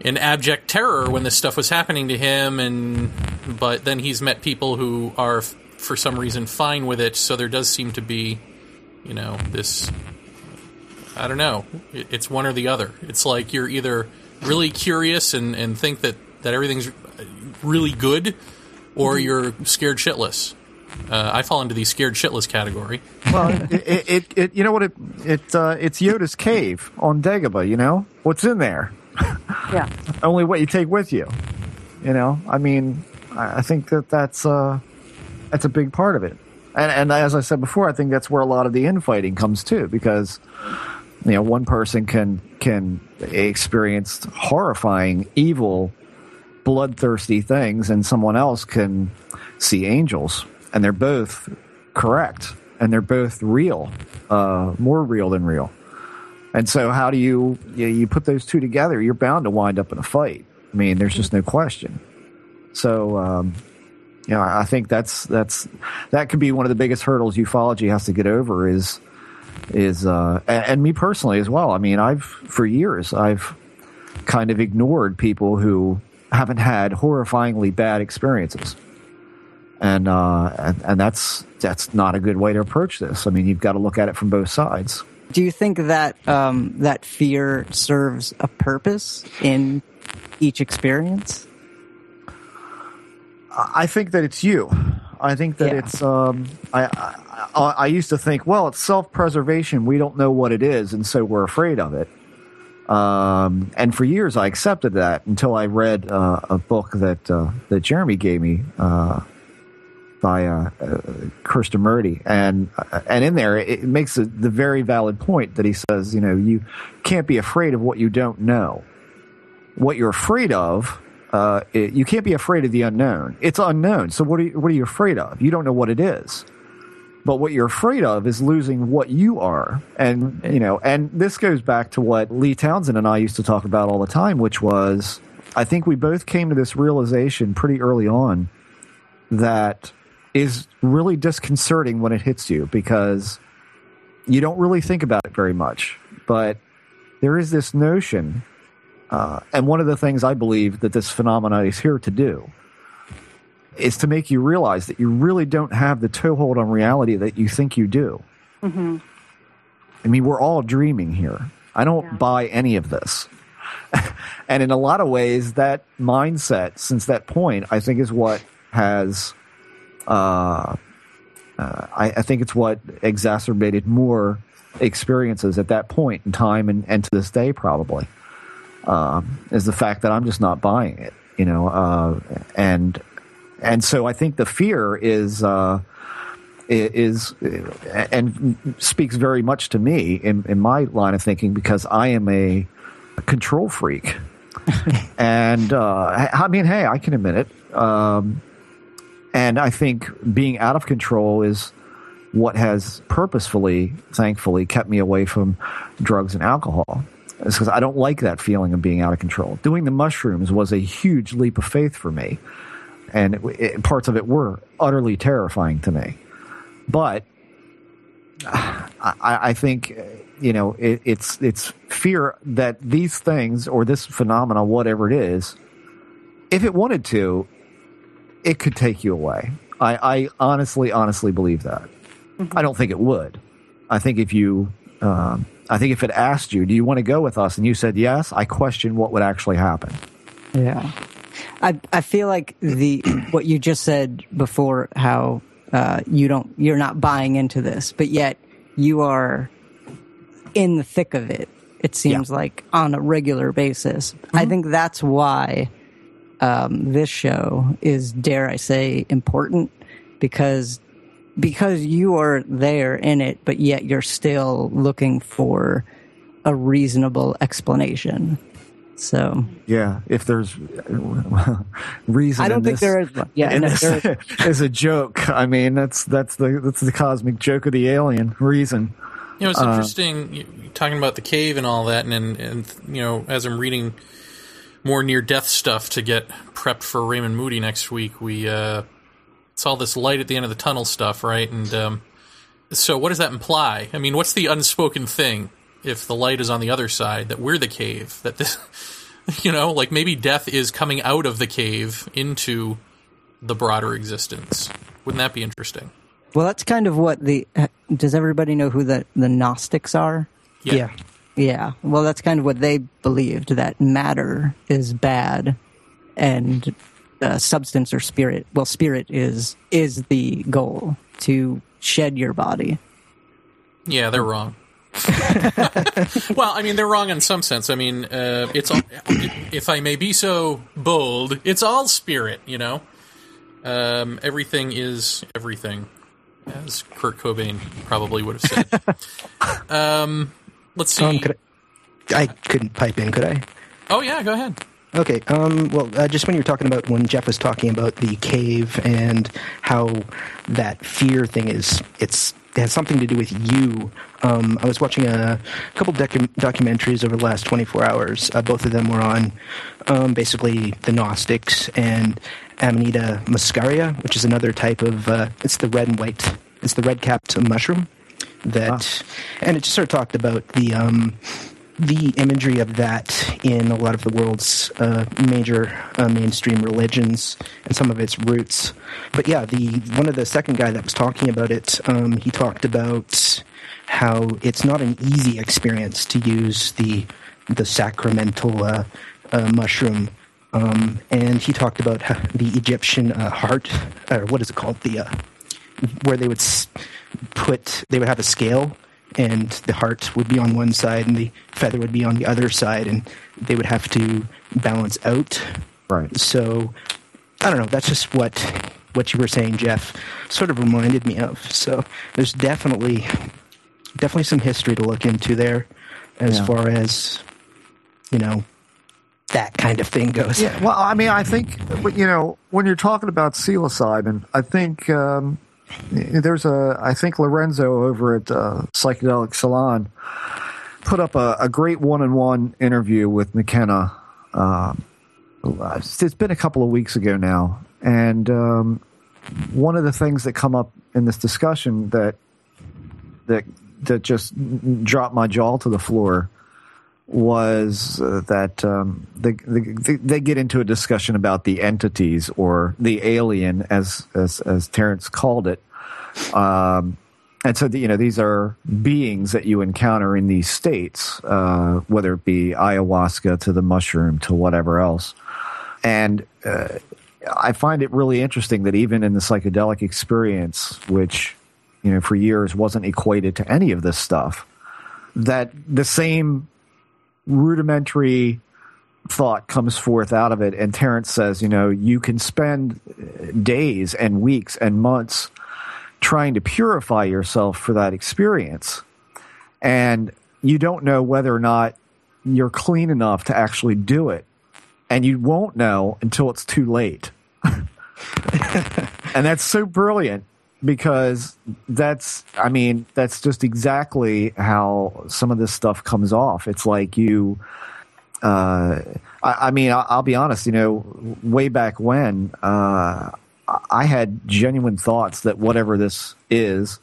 in abject terror when this stuff was happening to him. And but then he's met people who are f- for some reason fine with it. So there does seem to be, you know, this. I don't know. It's one or the other. It's like you're either really curious and, and think that, that everything's really good, or you're scared shitless. Uh, I fall into the scared shitless category. Well, it, it, it, it you know what it it uh, it's Yoda's cave on Dagobah. You know what's in there. *laughs* Yeah. Only what you take with you. You know, I mean, I I think that that's uh, that's a big part of it. And, and as I said before, I think that's where a lot of the infighting comes too, because you know one person can can experience horrifying, evil, bloodthirsty things, and someone else can see angels, and they're both correct, and they're both real, uh, more real than real. And so, how do you, you you put those two together? You're bound to wind up in a fight. I mean, there's just no question. So, um, you know, I think that's that's that could be one of the biggest hurdles ufology has to get over is is uh, and, and me personally as well. I mean, I've for years I've kind of ignored people who haven't had horrifyingly bad experiences, and uh, and, and that's that's not a good way to approach this. I mean, you've got to look at it from both sides. Do you think that um, that fear serves a purpose in each experience? I think that it's you. I think that Yeah. it's. Um, I, I I used to think, well, it's self preservation. We don't know what it is, and so we're afraid of it. Um, and for years, I accepted that until I read uh, a book that uh, that Jeremy gave me uh, by uh, uh, Krishnamurti, and uh, and in there it makes a, the very valid point that he says, you know, you can't be afraid of what you don't know. What you're afraid of, uh, it, you can't be afraid of the unknown. It's unknown. So what are you, what are you afraid of? You don't know what it is. But what you're afraid of is losing what you are. And, you know, and this goes back to what Lee Townsend and I used to talk about all the time, which was I think we both came to this realization pretty early on that is really disconcerting when it hits you because you don't really think about it very much. But there is this notion, uh, and one of the things I believe that this phenomenon is here to do is to make you realize that you really don't have the toehold on reality that you think you do. hmm I mean, we're all dreaming here. I don't buy any of this. *laughs* and in a lot of ways, that mindset, since that point, I think is what has, uh, uh, I, I think it's what exacerbated more experiences at that point in time and, and to this day, probably, um, is the fact that I'm just not buying it, you know, uh, and, and so I think the fear is, uh, is and speaks very much to me in, in my line of thinking because I am a, a control freak. *laughs* and uh, I mean, hey, I can admit it. Um, and I think being out of control is what has purposefully, thankfully, kept me away from drugs and alcohol. It's because I don't like that feeling of being out of control. Doing the mushrooms was a huge leap of faith for me, and it, it, parts of it were utterly terrifying to me. But *sighs* I, I think you know it, it's it's fear that these things or this phenomena, whatever it is, if it wanted to, it could take you away. I, I honestly, honestly believe that. I don't think it would. I think if you, um, I think if it asked you, do you want to go with us, and you said yes, I question what would actually happen. Yeah. I I feel like the *clears throat* what you just said before how uh, you don't you're not buying into this, but yet you are in the thick of it. It seems like on a regular basis. I think that's why um, this show is, dare I say, important because because you are there in it, but yet you're still looking for a reasonable explanation. So Yeah, if there's *laughs* reason, I don't think this- there is one. Yeah, in no, this there *laughs* is a joke. I mean, that's that's the that's the cosmic joke of the alien reason. You know, it's Uh, interesting you, you talking about the cave and all that, and, and and you know, as I'm reading more near death stuff to get prepped for Raymond Moody next week, we uh, saw this light at the end of the tunnel stuff, right? And um, so, what does that imply? I mean, what's the unspoken thing if the light is on the other side that we're the cave? That this, *laughs* you know, like maybe death is coming out of the cave into the broader existence. Wouldn't that be interesting? Well, that's kind of what the. Does everybody know who the the Gnostics are? Yeah. Yeah. Yeah. Well, that's kind of what they believed that matter is bad, and uh, substance or spirit. Well, spirit is is the goal to shed your body. Yeah, they're wrong. *laughs* well, I mean, they're wrong in some sense. I mean, uh, it's all, if I may be so bold, it's all spirit. You know, um, everything is everything, as Kurt Cobain probably would have said. *laughs* um, let's see. Um, could I, I couldn't pipe in, could I? Oh yeah, go ahead. Okay. Um, well, uh, just when you were talking about when Jeff was talking about the cave and how that fear thing is, it's it has something to do with you. Um, I was watching a couple docu- documentaries over the last 24 hours. Uh, both of them were on um, basically the Gnostics and Amanita muscaria, which is another type of. Uh, it's the red and white. It's the red capped mushroom that, and it just sort of talked about the. The imagery of that in a lot of the world's uh, major uh, mainstream religions and some of its roots. But yeah, the one of the second guy that was talking about it, um, he talked about how it's not an easy experience to use the the sacramental uh, uh, mushroom. Um, and he talked about the Egyptian uh, heart, or what is it called? The uh, where they would put, they would have a scale, and the heart would be on one side, and the feather would be on the other side, and they would have to balance out. Right. So, I don't know. That's just what what you were saying, Jeff. Sort of reminded me of. So, there's definitely definitely some history to look into there, as Yeah. far as you know that kind of thing goes. Yeah, well, I mean, I think you know when you're talking about psilocybin, I think um, there's a I think Lorenzo over at uh, Psychedelic Salon put up a, a great one-on-one interview with McKenna. Um, it's been a couple of weeks ago now, and um, one of the things that come up in this discussion that that that just dropped my jaw to the floor was uh, that um, they, they they get into a discussion about the entities or the alien, as as as Terence called it. Um, and so, the, you know, these are beings that you encounter in these states, uh, whether it be ayahuasca to the mushroom to whatever else. And uh, I find it really interesting that even in the psychedelic experience, which, you know, for years wasn't equated to any of this stuff, that the same rudimentary thought comes forth out of it. And Terence says, you know, you can spend days and weeks and months trying to purify yourself for that experience. And you don't know whether or not you're clean enough to actually do it. And you won't know until it's too late. *laughs* and that's so brilliant because that's i mean that's just exactly how some of this stuff comes off it's like you uh, I, I, mean I'll, I'll, be honest you know way back when uh, i had genuine thoughts that whatever this is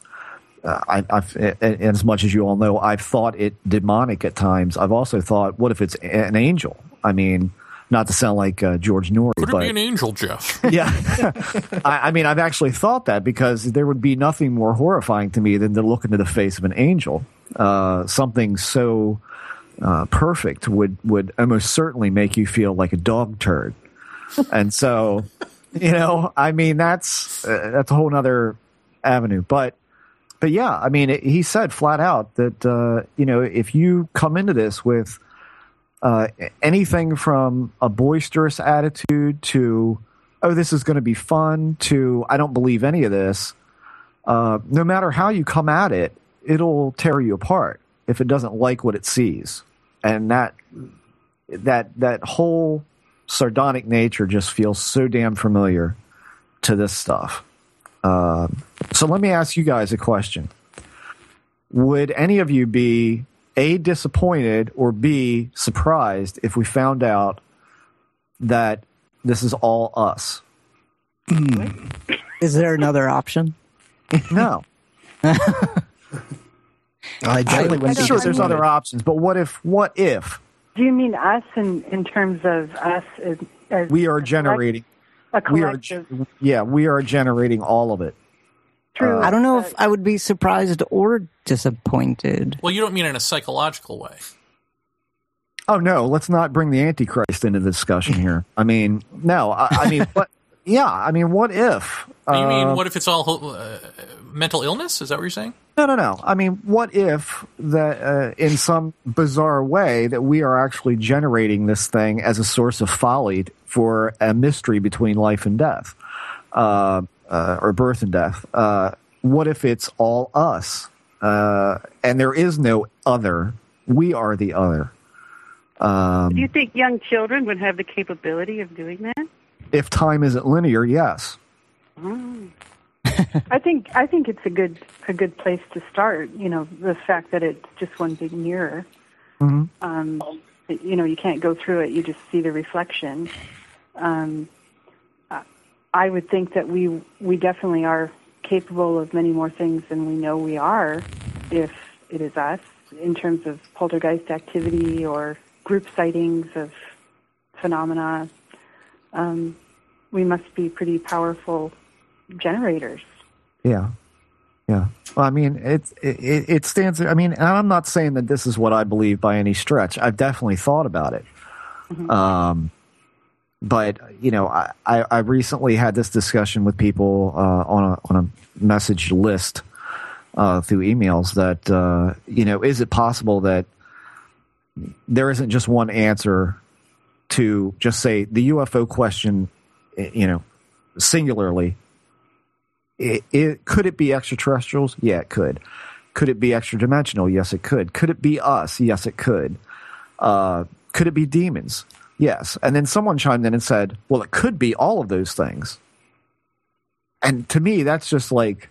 uh, I, have as much as you all know, I've thought it demonic at times. I've also thought, what if it's an angel? I mean, not to sound like uh, George Noory, Could it but be an angel, Jeff? *laughs* yeah, I, I, mean, I've actually thought that because there would be nothing more horrifying to me than to look into the face of an angel. Uh, something so uh, perfect would would almost certainly make you feel like a dog turd, and so you know, I mean, that's uh, that's a whole other avenue, but. But yeah, I mean, it, he said flat out that uh, you know if you come into this with uh, anything from a boisterous attitude to, oh, this is going to be fun, to, I don't believe any of this. Uh, no matter how you come at it, it'll tear you apart if it doesn't like what it sees. And that, that, that whole sardonic nature just feels so damn familiar to this stuff. Uh, so let me ask you guys a question. Would any of you be a, disappointed, or B, surprised if we found out that this is all us. Hmm. Is there another option? No. *laughs* I definitely I'm wouldn't be sure there's other options, but what if? What if Do you mean us in, in terms of us as, as we are a collect- generating? a We are, collective? yeah, we are generating all of it. True. I don't know if I would be surprised or disappointed. Well, you don't mean in a psychological way. Oh no, let's not bring the Antichrist into the discussion here. I mean, no, I, I mean, what? *laughs* Yeah, I mean, what if? you mean uh, what if it's all uh, mental illness? Is that what you're saying? No, no, no. I mean, what if that uh, in some bizarre way that we are actually generating this thing as a source of folly for a mystery between life and death, uh, or birth and death? Uh, what if it's all us, uh, and there is no other? We are the other. Um, Do you think young children would have the capability of doing that? if time isn't linear, yes. *laughs* I think I think it's a good a good place to start. You know, the fact that it's just one big mirror. Mhm. Um, you know, you can't go through it; you just see the reflection. Um, I- would think that we we definitely are capable of many more things than we know we are, if it is us in terms of poltergeist activity or group sightings of phenomena. Um, we must be pretty powerful generators. Yeah, yeah. Well, I mean, it, it it stands. I mean, and I'm not saying that this is what I believe by any stretch. I've definitely thought about it. Um, but you know, I, I recently had this discussion with people uh, on a on a message list uh, through emails that uh, you know, is it possible that there isn't just one answer to just say the UFO question, eh, you know, singularly it, it could it be extraterrestrials? Yeah, it could. Could it be extra dimensional? Yes, it could. Could it be us? Yes, it could. Uh, could it be demons? Yes. And then someone chimed in and said, "Well, it could be all of those things." and to me, that's just like,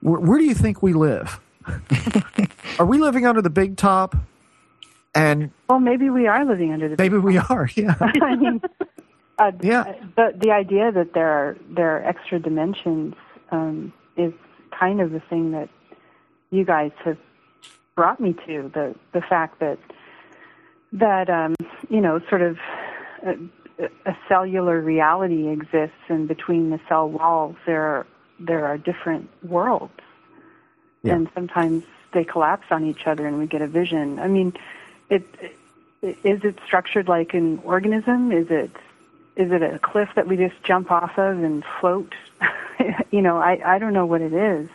where, where do you think we live? *laughs* are we living under the big top? And well, maybe we are living under the. maybe we are. Yeah. *laughs* I mean, uh, *laughs* Yeah. The the idea that there are there are extra dimensions um, is kind of the thing that you guys have brought me to the the fact that that um, you know sort of a, a cellular reality exists, and between the cell walls there are, there are different worlds, Yeah. and sometimes they collapse on each other, and we get a vision. I mean, it, it is it structured like an organism? Is it is it a cliff that we just jump off of and float? *laughs* you know, I I don't know what it is,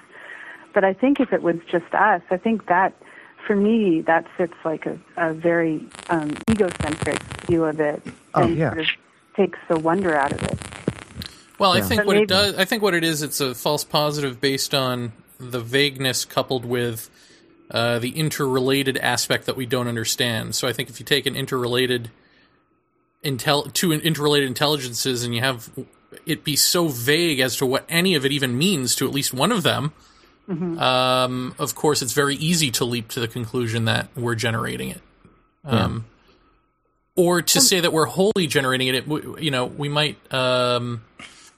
but I think if it was just us, I think that for me that fits like a, a very um, egocentric view of it, Oh, and yeah. sort of takes the wonder out of it. Well, I think But what maybe- it does, I think what it is, it's a false positive based on the vagueness coupled with uh, the interrelated aspect that we don't understand. So I think if you take an interrelated intel two interrelated intelligences and you have it be so vague as to what any of it even means to at least one of them, um, of course, it's very easy to leap to the conclusion that we're generating it. Um, Or to say that we're wholly generating it, it, you know, we might. Um,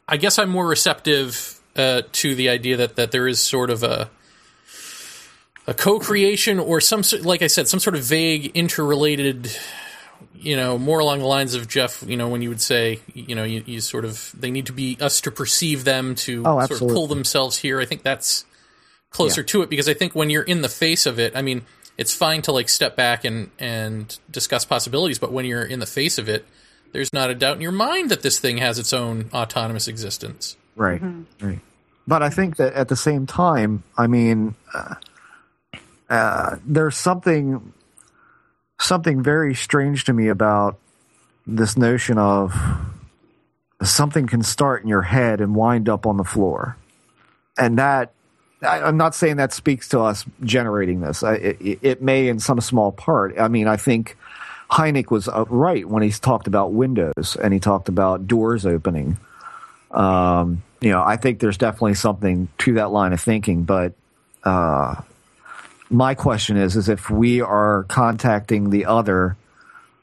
I guess I'm more receptive uh, to the idea that that there is sort of a a co-creation or some like I said, some sort of vague interrelated. You know, more along the lines of Jeff. You know, when you would say, you know, you, you sort of they need to be us to perceive them to Oh, sort of pull themselves here. I think that's closer Yeah. to it because I think when you're in the face of it, I mean, it's fine to like step back and and discuss possibilities, but when you're in the face of it, there's not a doubt in your mind that this thing has its own autonomous existence. Right. Right. But I think that at the same time, I mean, uh, uh, there's something something very strange to me about this notion of something can start in your head and wind up on the floor, and that I, I'm not saying that speaks to us generating this. I, it, it may in some small part. I mean, I think Hynek was right when he talked about windows and he talked about doors opening um, you know, I think there's definitely something to that line of thinking. But uh, my question is, is if we are contacting the other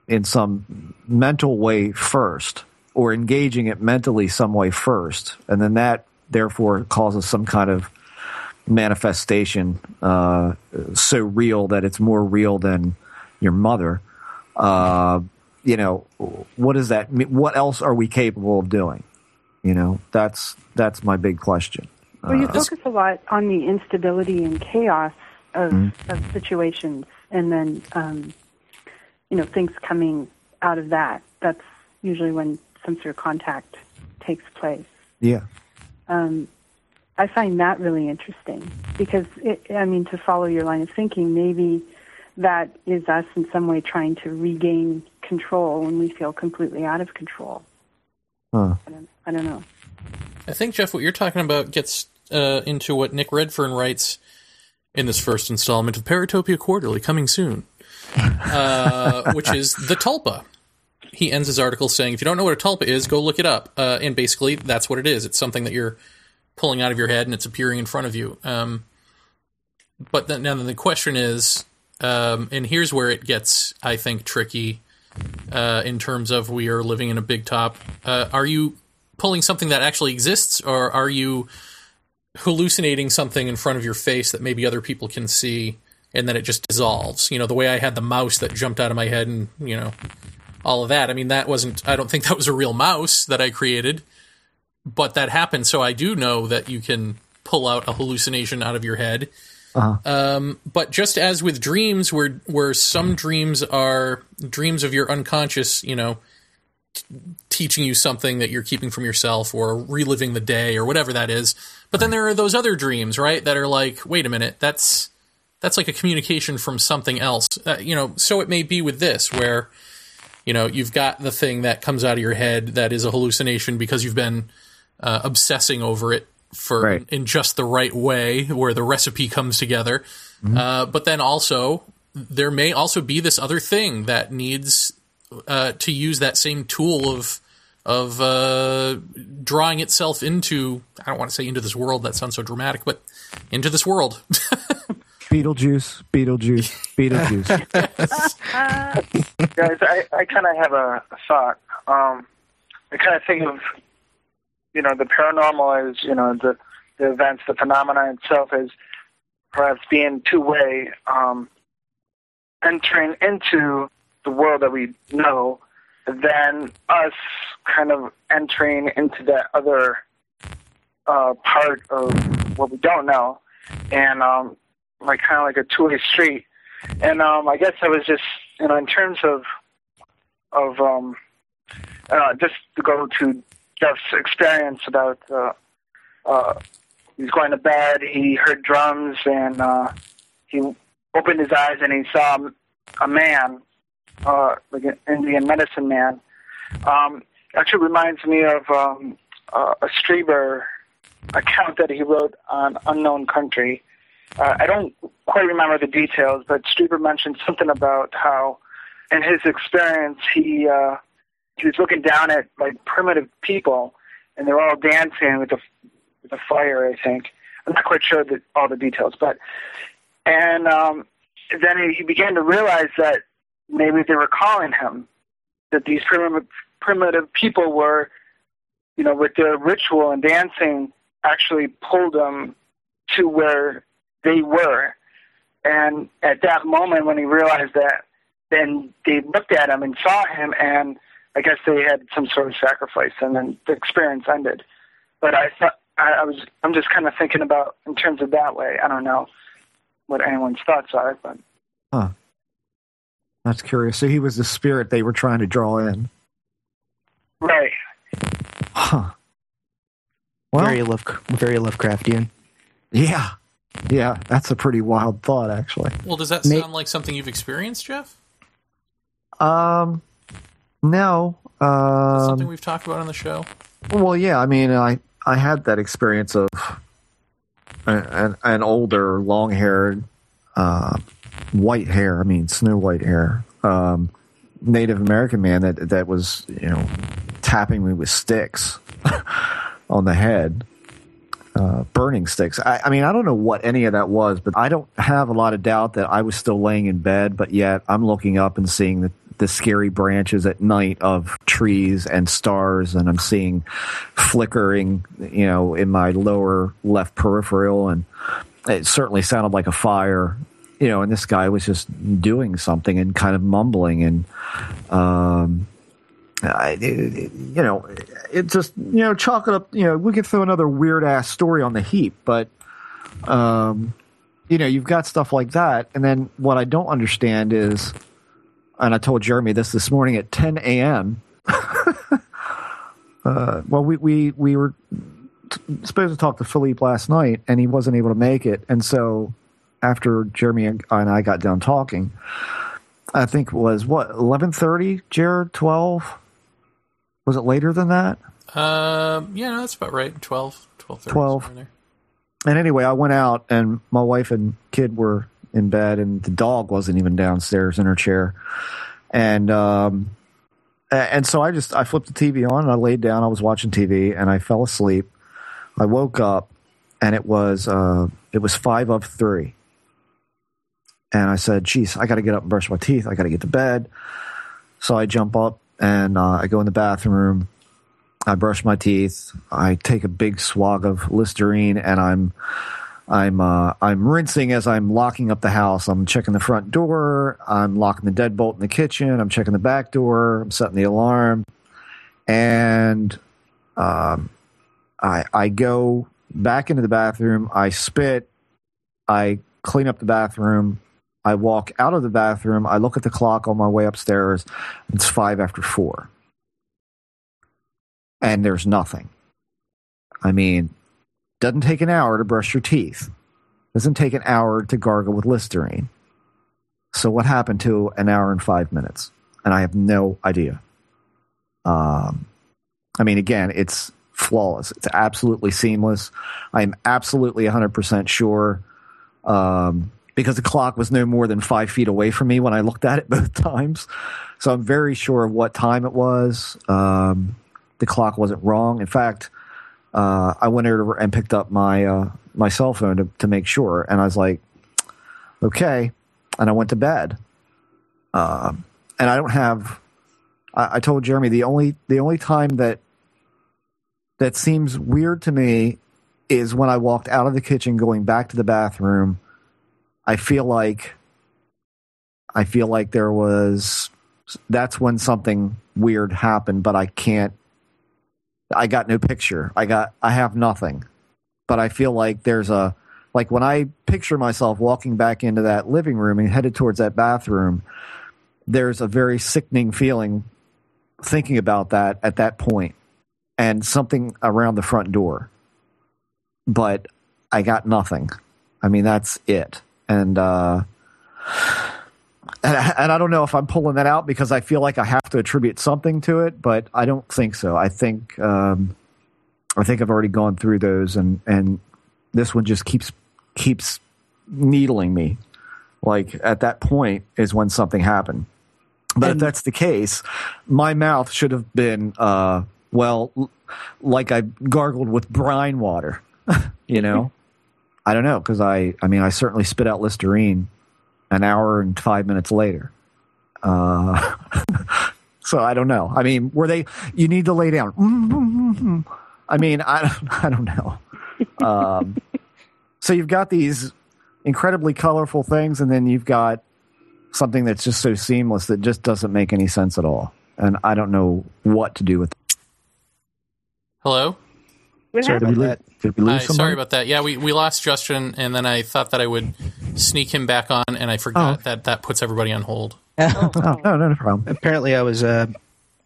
in some mental way first, or engaging it mentally some way first, and then that therefore causes some kind of manifestation uh, so real that it's more real than your mother. Uh, you know, what does that? What else are we capable of doing? You know, that's that's my big question. Well, you Uh, focus a lot on the instability and chaos of, Mm-hmm. of situations, and then um, you know things coming out of that. That's usually when some sort of contact takes place. yeah, Um, I find that really interesting because, it, I mean, to follow your line of thinking, maybe that is us in some way trying to regain control when we feel completely out of control. Huh. I don't, I don't know. I think Jeff, what you're talking about gets uh, into what Nick Redfern writes in this first installment of Paratopia Quarterly, coming soon, uh, *laughs* which is the tulpa. He ends his article saying, "If you don't know what a tulpa is, go look it up." Uh, and basically, that's what it is. It's something that you're pulling out of your head, and it's appearing in front of you. Um, but then, now the question is, um, and here's where it gets, I think, tricky uh, in terms of we are living in a big top. Uh, are you pulling something that actually exists, or are you hallucinating something in front of your face that maybe other people can see, and then it just dissolves? You know, the way I had the mouse that jumped out of my head, and you know, all of that. I mean, that wasn't. I don't think that was a real mouse that I created, but that happened. So I do know that you can pull out a hallucination out of your head. Um, but just as with dreams, where where some dreams are dreams of your unconscious, you know, t- teaching you something that you're keeping from yourself, or reliving the day, or whatever that is. But then there are those other dreams, right? That are like, wait a minute, that's that's like a communication from something else. Uh, you know, so it may be with this, where you know you've got the thing that comes out of your head that is a hallucination because you've been uh, obsessing over it for Right. in just the right way where the recipe comes together uh, but then also there may also be this other thing that needs uh, to use that same tool of of uh, drawing itself into I don't want to say into this world that sounds so dramatic, but into this world. *laughs* Beetlejuice, Beetlejuice, Beetlejuice. *laughs* *laughs* Guys, I, I kind of have a, a thought. Um, I kind of think of, you know, the paranormal is, you know, the, the events, the phenomena itself is perhaps being two-way, um, entering into the world that we know, then us kind of entering into that other uh, part of what we don't know, and um, like kind of like a two-way street. And um, I guess I was just, you know, in terms of of um, uh, just to go to Jeff's experience about uh, uh, he was going to bed, he heard drums, and uh, he opened his eyes and he saw a man, uh, like an Indian medicine man. Um, actually reminds me of um, uh, a Strieber account that he wrote on Unknown Country. Uh, I don't quite remember the details, but Strieber mentioned something about how, in his experience, he uh, he was looking down at like primitive people, and they're all dancing with the with the fire. I think I'm not quite sure the, all the details, but and um, then he, began to realize that maybe they were calling him, that these primitive primitive people were, you know, with their ritual and dancing, actually pulled them to where they were. And at that moment, when he realized that, then they looked at him and saw him, and I guess they had some sort of sacrifice, and then the experience ended. But I thought I, I was I'm just kind of thinking about in terms of that way. I don't know what anyone's thoughts are, but Huh. That's curious. So he was the spirit they were trying to draw in. right. Huh. Well, very love, very Lovecraftian. yeah. Yeah, that's a pretty wild thought, actually. well, does that May- sound like something you've experienced, Jeff? Um, no. Um, something we've talked about on the show? Well, yeah. I mean, I I had that experience of an, an older, long-haired, uh, white hair. I mean, snow white hair. Um, Native American man that that was you know tapping me with sticks *laughs* on the head. Uh, burning sticks. I, I mean, I don't know what any of that was, but I don't have a lot of doubt that I was still laying in bed, but yet I'm looking up and seeing the, the scary branches at night of trees and stars, and I'm seeing flickering, you know, in my lower left peripheral, and it certainly sounded like a fire, you know, and this guy was just doing something and kind of mumbling, and, um, I, you know, it just you know chalk it up. You know, we could throw another weird ass story on the heap, but um, you know, you've got stuff like that, and then what I don't understand is, and I told Jeremy this this morning at 10 a.m. *laughs* uh, well, we we we were t- supposed to talk to Philippe last night, and he wasn't able to make it, and so after Jeremy and I got done talking. I think it was what eleven thirty, Jared twelve. Was it later than that? Um, yeah, no, that's about right. 12, 12, 12. somewhere in there. And anyway, I went out and my wife and kid were in bed, and the dog wasn't even downstairs in her chair. And um, and so I just I flipped the TV on and I laid down. I was watching TV and I fell asleep. I woke up and it was uh, it was five of three. And I said, "Geez, I got to get up and brush my teeth. I got to get to bed." So I jump up and uh, I go in the bathroom. I brush my teeth. I take a big swag of Listerine, and I'm I'm uh, I'm rinsing as I'm locking up the house. I'm checking the front door. I'm locking the deadbolt in the kitchen. I'm checking the back door. I'm setting the alarm, and um, I I go back into the bathroom. I spit. I clean up the bathroom. I walk out of the bathroom. I look at the clock on my way upstairs. It's five after four and there's nothing. I mean, doesn't take an hour to brush your teeth. Doesn't take an hour to gargle with Listerine. So what happened to an hour and five minutes? And I have no idea. Um, I mean, again, it's flawless. It's absolutely seamless. I am absolutely 100% sure um, because the clock was no more than five feet away from me when I looked at it *laughs* both times. So I'm very sure of what time it was. Um, the clock wasn't wrong. In fact, uh, I went over and picked up my uh, my cell phone to, to make sure, and I was like, okay, and I went to bed. Uh, and I don't have. I, I told Jeremy the only the only time that that seems weird to me is when I walked out of the kitchen going back to the bathroom. I feel like I feel like there was that's when something weird happened, but I can't I got no picture. I got I have nothing. But I feel like there's a like when I picture myself walking back into that living room and headed towards that bathroom, there's a very sickening feeling thinking about that at that point and something around the front door. But I got nothing. I mean, that's it. And uh and I, and I don't know if I'm pulling that out because I feel like I have to attribute something to it, but I don't think so. I think um, I think I've already gone through those, and and this one just keeps keeps needling me. Like at that point is when something happened. But if that's the case, my mouth should have been uh, well, like I gargled with brine water. *laughs* you know, *laughs* I don't know because I I mean I certainly spit out Listerine an hour and five minutes later. Uh, *laughs* so I don't know. I mean, were they? You need to lay down. *laughs* I mean, I *laughs* I don't know. Um, so you've got these incredibly colorful things, and then you've got something that's just so seamless that just doesn't make any sense at all. And I don't know what to do with. Hello. Sorry, did we, lose, did we lose Hi, sorry about that. Yeah, we, we lost Justin, and then I thought that I would sneak him back on, and I forgot Oh. that that puts everybody on hold. *laughs* Oh, no, no, no problem. Apparently, I was uh,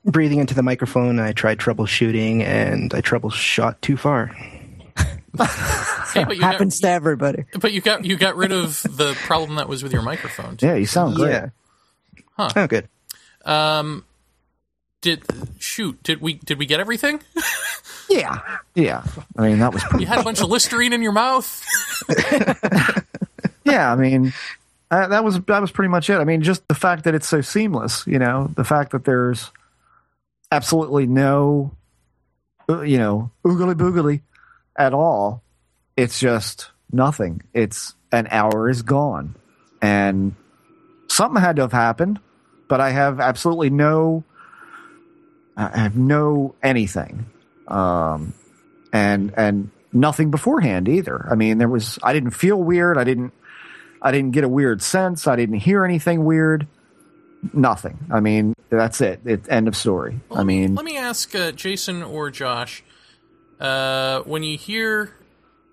breathing into the microphone. I tried troubleshooting, and I troubleshot too far. *laughs* Hey, but you got, Happens to everybody. but you got you got rid of the problem that was with your microphone. Yeah, you sound great. Yeah. Huh. Oh, good. Um, did shoot? Did we did we get everything? *laughs* Yeah, yeah. I mean, that was pretty. You had a bunch of Listerine in your mouth. *laughs* yeah, I mean, uh, that was that was pretty much it. I mean, just the fact that it's so seamless, you know, the fact that there's absolutely no, uh, you know, oogly boogly at all. It's just nothing. It's an hour is gone, and something had to have happened, but I have absolutely no, I have no anything, um, and and nothing beforehand either. I mean, there was I didn't feel weird. I didn't I didn't get a weird sense. I didn't hear anything weird. Nothing. I mean, that's it. It end of story. I mean, Let me ask uh, Jason or Josh. Uh, when you hear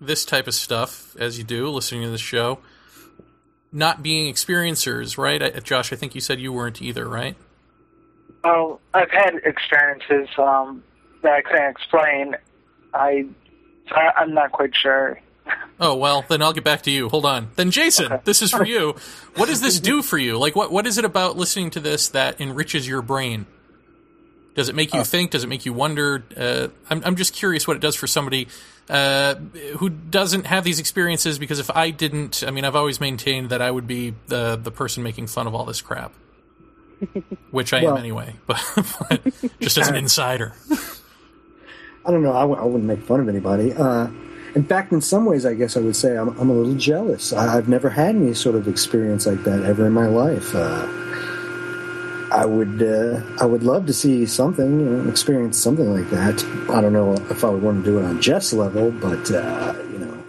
this type of stuff, as you do, listening to the show, not being experiencers, right? I, Josh, I think you said you weren't either, right? Oh, I've had experiences um, that I can't explain. I, I I'm not quite sure. Oh well, then I'll get back to you. Hold on. Then Jason, this is for you. *laughs* What does this do for you? Like, what what is it about listening to this that enriches your brain? Does it make you think? Does it make you wonder? Uh, I'm I'm just curious what it does for somebody uh, who doesn't have these experiences. Because if I didn't, I mean, I've always maintained that I would be the the person making fun of all this crap, *laughs* which I Well- am anyway. *laughs* But, but just as an insider. I don't know. I w- I wouldn't make fun of anybody. Uh, in fact, in some ways, I guess I would say I'm, I'm a little jealous. I, I've never had any sort of experience like that ever in my life. Uh, I would, uh, I would love to see something, you know, experience something like that. I don't know if I would want to do it on Jeff's level, but uh, you know,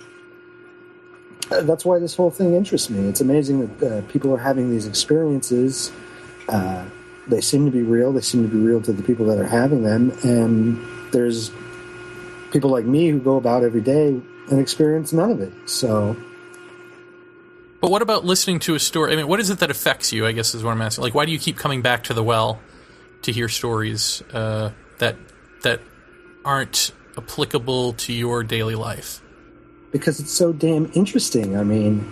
uh, that's why this whole thing interests me. It's amazing that uh, people are having these experiences. Uh, they seem to be real. They seem to be real to the people that are having them, and there's people like me who go about every day and experience none of it. So But what about listening to a story? I mean, what is it that affects you? I guess is what I'm asking. Like, why do you keep coming back to the well to hear stories uh, that that aren't applicable to your daily life? because it's so damn interesting. I mean,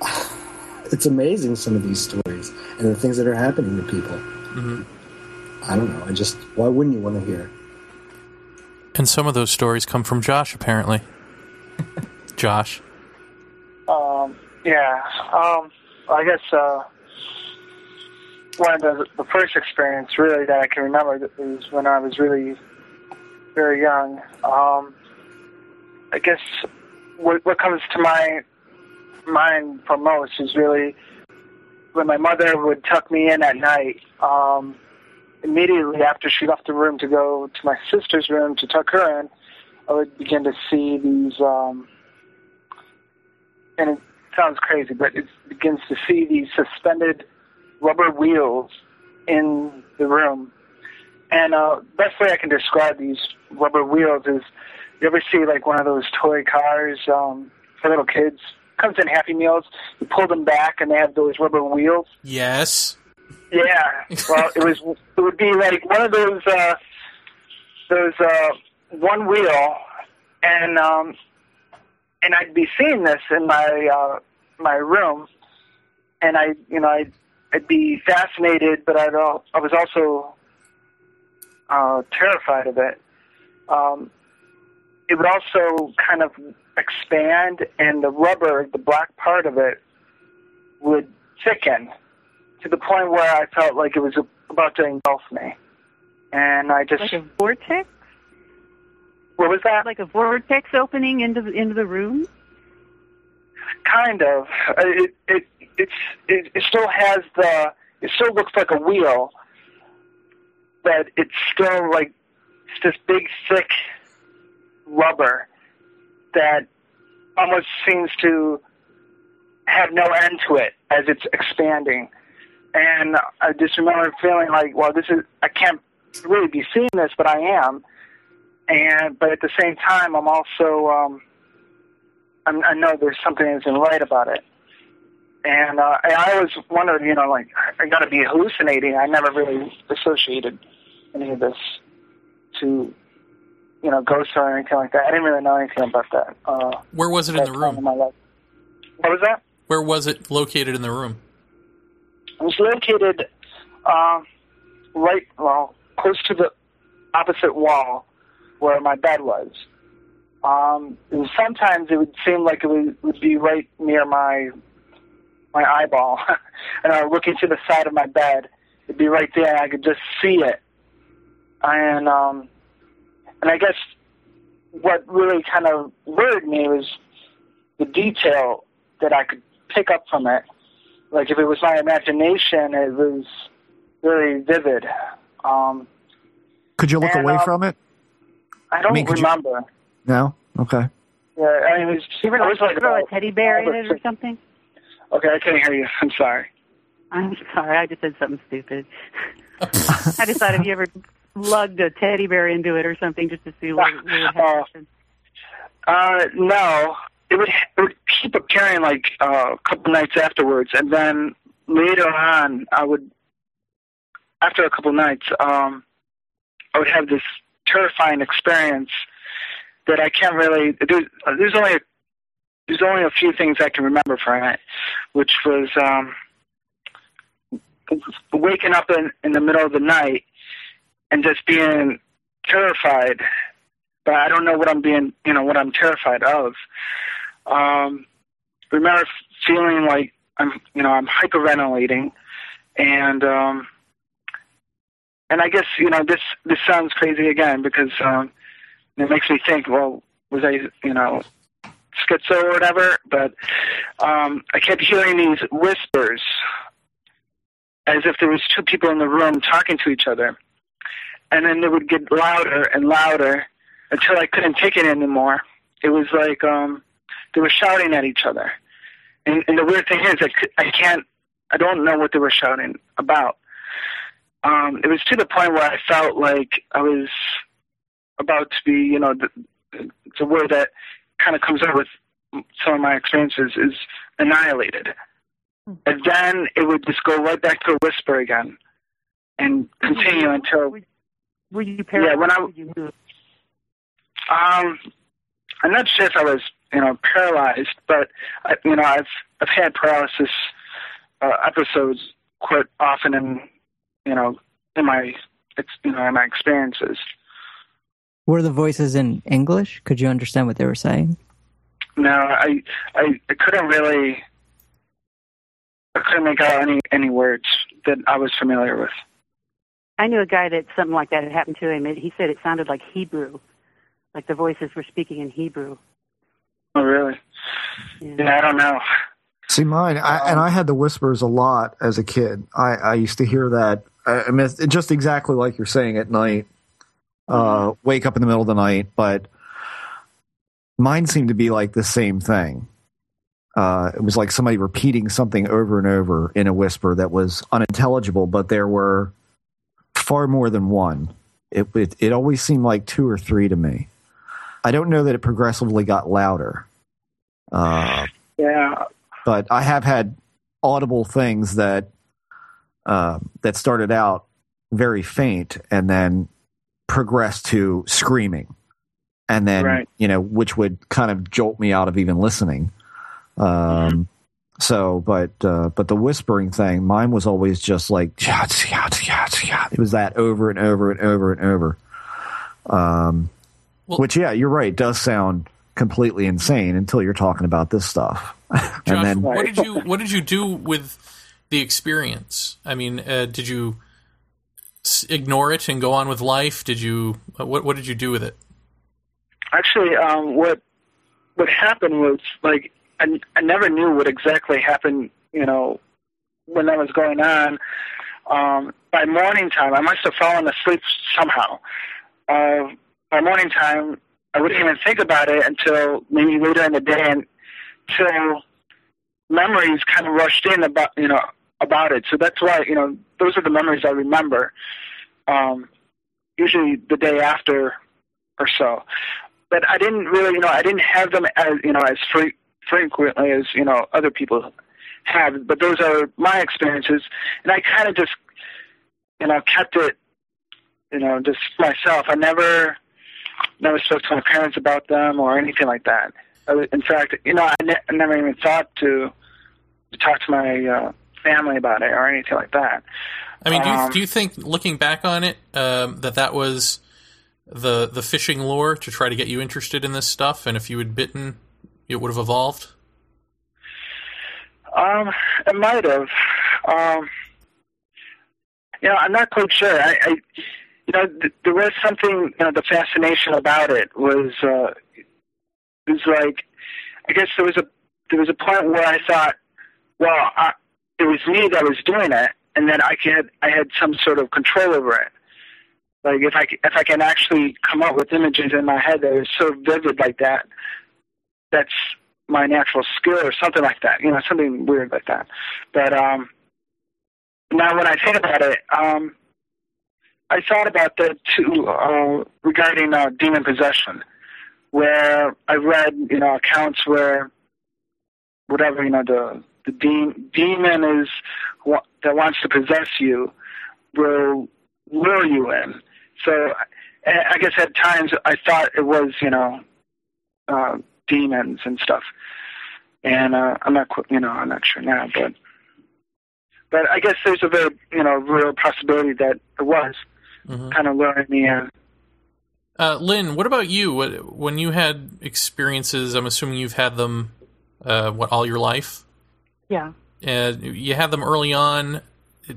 *sighs* it's amazing some of these stories and the things that are happening to people. hmm I don't know. I just why wouldn't you want to hear? And some of those stories come from Josh, apparently. *laughs* Josh. Um, yeah. Um, I guess uh, one of the, the first experience really that I can remember is when I was really very young. Um, I guess what, what comes to my mind for most is really when my mother would tuck me in at night. Um, immediately after she left the room to go to my sister's room to tuck her in, I would begin to see these, um, and it sounds crazy, but it begins to see these suspended rubber wheels in the room. And uh, best way I can describe these rubber wheels is, you ever see like one of those toy cars um, for little kids? Comes in Happy Meals. You pull them back, and they have those rubber wheels. Yes. Yeah. Well, it was. It would be like one of those. Uh, those uh, one wheel, and um, and I'd be seeing this in my uh, my room, and I, you know, I'd, I'd be fascinated, but I'd al- I was also uh, terrified of it. Um, it would also kind of expand, and the rubber, the black part of it, would thicken to the point where I felt like it was about to engulf me. And I just Like a vortex? what was that? Like a vortex opening into the, into the room? Kind of. Uh, It it it's it, it still has the. It still looks like a wheel, but it's still like it's this big thick rubber that almost seems to have no end to it as it's expanding. And I just remember feeling like, well, this is I can't really be seeing this, but I am. And but at the same time, I'm also um, I'm, I know there's something that isn't right about it. And uh, I I always wondered, you know, like I got to be hallucinating. I never really associated any of this to, you know, ghosts or anything like that. I didn't really know anything about that. Uh, Where was it in the room? in my life. What was that? Where was it located in the room? Was located uh, right, well, close to the opposite wall where my bed was. Um, and sometimes it would seem like it would, would be right near my my eyeball, *laughs* and I would look into the side of my bed. It'd be right there. and I could just see it, and um, and I guess what really kind of worried me was the detail that I could pick up from it. Like if it was my imagination, it was very vivid. Um, Could you look And, away um, from it? I don't mean, could you- remember. No. Okay. Yeah, I mean, it was, You it was like like throw a teddy bear in it or something? Okay, I can't hear you. I'm sorry. I'm sorry, I just said something stupid. *laughs* I just thought if you ever lugged a teddy bear into it or something just to see what, what would *laughs* happen. Uh, no, it would it would keep appearing like uh, a couple nights afterwards, and then later on, I would after a couple nights, um, I would have this terrifying experience that I can't really. There's, there's only there's only a few things I can remember from it, which was um, waking up in in the middle of the night and just being terrified but I don't know what I'm being, you know, what I'm terrified of. Um, remember feeling like I'm, you know, I'm hyperventilating, and um, and I guess you know this this sounds crazy again because um, it makes me think, well, was I, you know, schizo or whatever? But um, I kept hearing these whispers, as if there was two people in the room talking to each other, and then they would get louder and louder until I couldn't take it anymore. It was like um, they were shouting at each other, and, and the weird thing is, I, I can't, I don't know what they were shouting about. Um, it was to the point where I felt like I was about to be, you know, the, the word that kind of comes up with some of my experiences is annihilated. And then it would just go right back to a whisper again and continue until Were you Yeah, when I- Did you move? Um, I'm not sure if I was, you know, paralyzed, but I, you know, I've I've had paralysis uh, episodes quite often in, you know, in my, it's you know, in my experiences. Were the voices in English? Could you understand what they were saying? No, I I, I couldn't really, I couldn't make out any any words that I was familiar with. I knew a guy that something like that had happened to him. and He said it sounded like Hebrew, like the voices were speaking in Hebrew. Oh, really? Yeah, I don't know. See, mine, I, and I had the whispers a lot as a kid. I, I used to hear that. I, I mean, just exactly like you're saying at night. Uh, wake up in the middle of the night, but mine seemed to be like the same thing. Uh, it was like somebody repeating something over and over in a whisper that was unintelligible, but there were far more than one. It, it it always seemed like two or three to me. I don't know that it progressively got louder. Uh, Yeah. but I have had audible things that uh, that started out very faint and then progressed to screaming, and then Right. you know, which would kind of jolt me out of even listening. Um, so, but uh, but the whispering thing, mine was always just like "Yats, yats, yats, yats." it was that over and over and over and over. Um, which yeah, you're right, does sound completely insane until you're talking about this stuff. *laughs* Josh, and then what did you what did you do with the experience? I mean, uh, did you ignore it and go on with life? Did you uh, what what did you do with it? Actually, um, what what happened was like I, I never knew what exactly happened. You know, when that was going on. Um, by morning time, I must have fallen asleep somehow. Uh, by morning time, I wouldn't even think about it until maybe later in the day, and till memories kind of rushed in about you know about it. So that's why you know those are the memories I remember. Um, usually the day after or so but I didn't really, you know, I didn't have them as, you know, as fre- frequently as, you know, other people have. But those are my experiences, and I kind of just, you know, kept it, you know, just myself. I never, never spoke to my parents about them or anything like that. I was- In fact, you know, I, ne- I never even thought to, to talk to my uh, family about it or anything like that. I mean, do you, Um, do you think, looking back on it, um, that that was the the fishing lure to try to get you interested in this stuff? And if you had bitten, it would have evolved. Um, it might have. Um, you know, I'm not quite sure. I, I you know, th- there was something. You know, the fascination about it was uh, it was like, I guess there was a there was a point where I thought, well, I, it was me that was doing it, and then I could I had some sort of control over it. Like if I if I can actually come up with images in my head that are so vivid like that, that's my natural skill or something like that. You know, something weird like that. But um, now when I think about it, um, I thought about that too uh, regarding uh, demon possession, where I read you know accounts where whatever you know the the de- demon is wa- that wants to possess you will lure you in. So I guess at times I thought it was you know uh, demons and stuff, and uh, I'm not you know I'm not sure now, but but I guess there's a very you know real possibility that it was Mhm. kind of luring me in. Uh, Lynn, what about you? What, when you had experiences, I'm assuming you've had them, uh, what all your life. Yeah. Uh, you had them early on.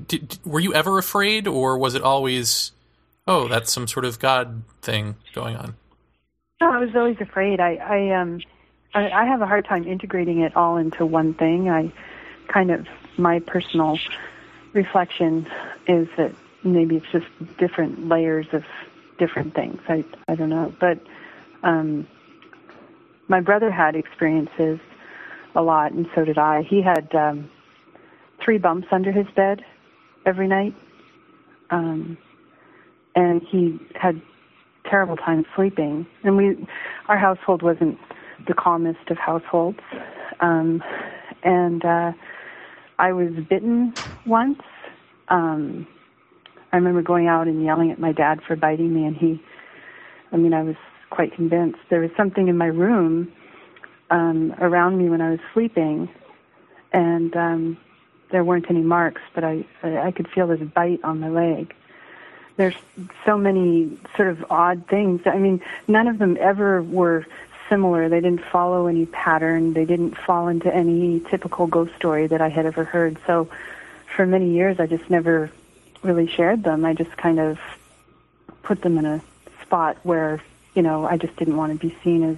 Did, were you ever afraid, or was it always, oh, that's some sort of God thing going on? No, I was always afraid. I, I um, I, I have a hard time integrating it all into one thing. I kind of my personal reflection is that maybe it's just different layers of different things. I I don't know, but um, my brother had experiences a lot, and so did I. He had um, three bumps under his bed every night, um, and he had terrible time sleeping. And we, our household wasn't the calmest of households. Um, and uh, I was bitten once. Um, I remember going out and yelling at my dad for biting me, and he, I mean, I was quite convinced there was something in my room um, around me when I was sleeping, and um, there weren't any marks, but I I could feel this bite on my leg there's so many sort of odd things. I mean, none of them ever were similar. They didn't follow any pattern. They didn't fall into any typical ghost story that I had ever heard. So for many years, I just never really shared them. I just kind of put them in a spot where, you know, I just didn't want to be seen as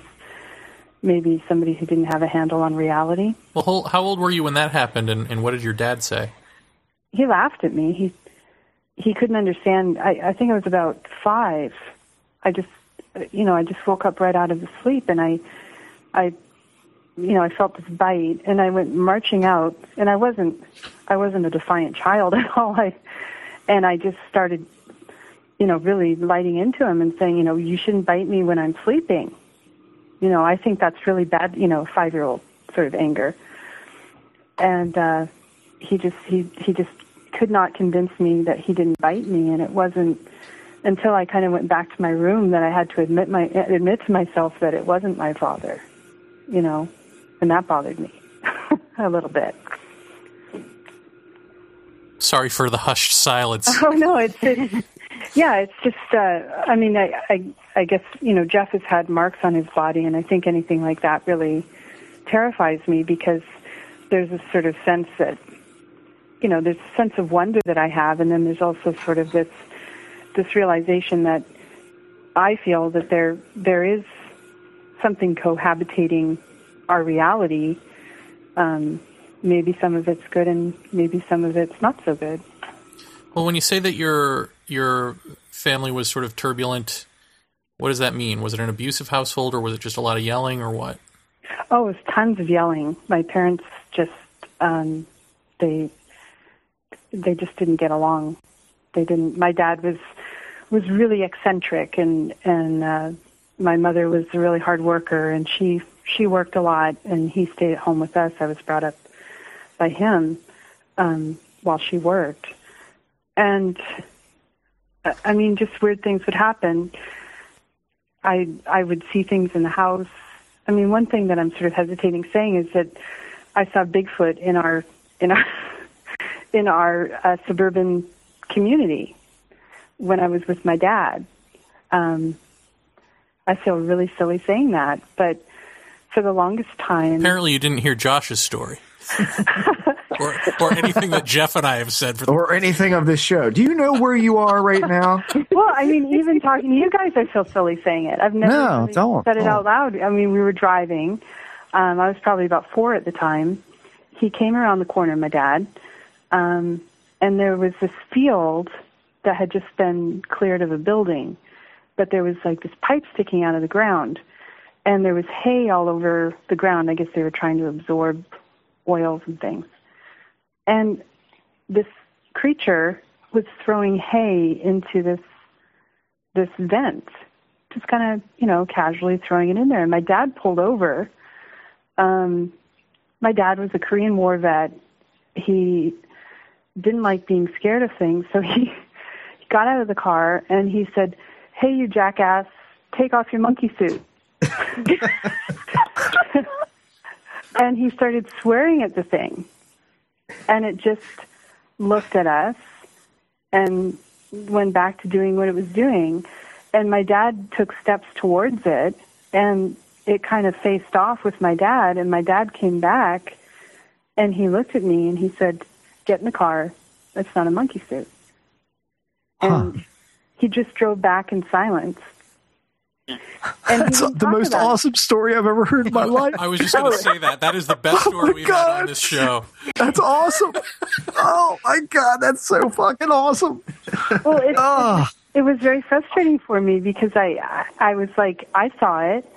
maybe somebody who didn't have a handle on reality. Well, how old were you when that happened, and, and what did your dad say? He laughed at me. He he couldn't understand. I, I think I was about five. I just, you know, I just woke up right out of the sleep, and I, I, you know, I felt this bite, and I went marching out, and I wasn't, I wasn't a defiant child *laughs* at all. I, and I just started, you know, really lighting into him and saying, you know, you shouldn't bite me when I'm sleeping. You know, I think that's really bad. You know, five year old sort of anger. And uh, he just he he just could not convince me that he didn't bite me, and it wasn't until I kind of went back to my room that I had to admit my admit to myself that it wasn't my father, you know, and that bothered me *laughs* a little bit. Sorry for the hushed silence. *laughs* Oh no, it's, it's yeah, it's just. Uh, I mean, I, I I guess you know Jeff has had marks on his body, and I think anything like that really terrifies me because there's a sort of sense that you know there's a sense of wonder that I have, and then there's also sort of this this realization that I feel that there there is something cohabitating our reality. Um, maybe some of it's good, and maybe some of it's not so good. Well, when you say that your your family was sort of turbulent, what does that mean? Was it an abusive household, or was it just a lot of yelling, or what? Oh, it was tons of yelling. My parents just um, they they just didn't get along. They didn't. My dad was was really eccentric, and and uh, my mother was a really hard worker, and she she worked a lot, and he stayed at home with us. I was brought up by him um, while she worked, and I mean, just weird things would happen. I I would see things in the house. I mean, one thing that I'm sort of hesitating saying is that I saw Bigfoot in our in our *laughs* in our uh, suburban community when I was with my dad. Um, I feel really silly saying that, but for the longest time, Apparently, you didn't hear Josh's story, *laughs* or or anything that Jeff and I have said for the or anything of this show. Do you know where you are right now? *laughs* well, I mean, even talking to you guys, I feel silly saying it. I've never No, really don't, said it don't. out loud. I mean, we were driving. Um, I was probably about four at the time. He came around the corner, my dad, um, and there was this field that had just been cleared of a building, but there was like this pipe sticking out of the ground, and there was hay all over the ground. I guess they were trying to absorb oils and things. And this creature was throwing hay into this this vent, just kind of you know casually throwing it in there. And my dad pulled over. Um, my dad was a Korean War vet. He didn't like being scared of things, so he, *laughs* he got out of the car and he said, "Hey, you jackass, take off your monkey suit." *laughs* *laughs* and he started swearing at the thing. And it just looked at us and went back to doing what it was doing. And my dad took steps towards it, and it kind of faced off with my dad. And my dad came back, and he looked at me and he said, "Get in the car. It's not a monkey suit." And he just drove back in silence. *laughs* And he That's didn't the most about it. awesome story I've ever heard in my life. I was just going to say that. That is the best *laughs* Oh story my we've had on this show. That's awesome. Oh my god, that's so fucking awesome. Well, it, Oh. it was very frustrating for me because I, I I was like, I saw it.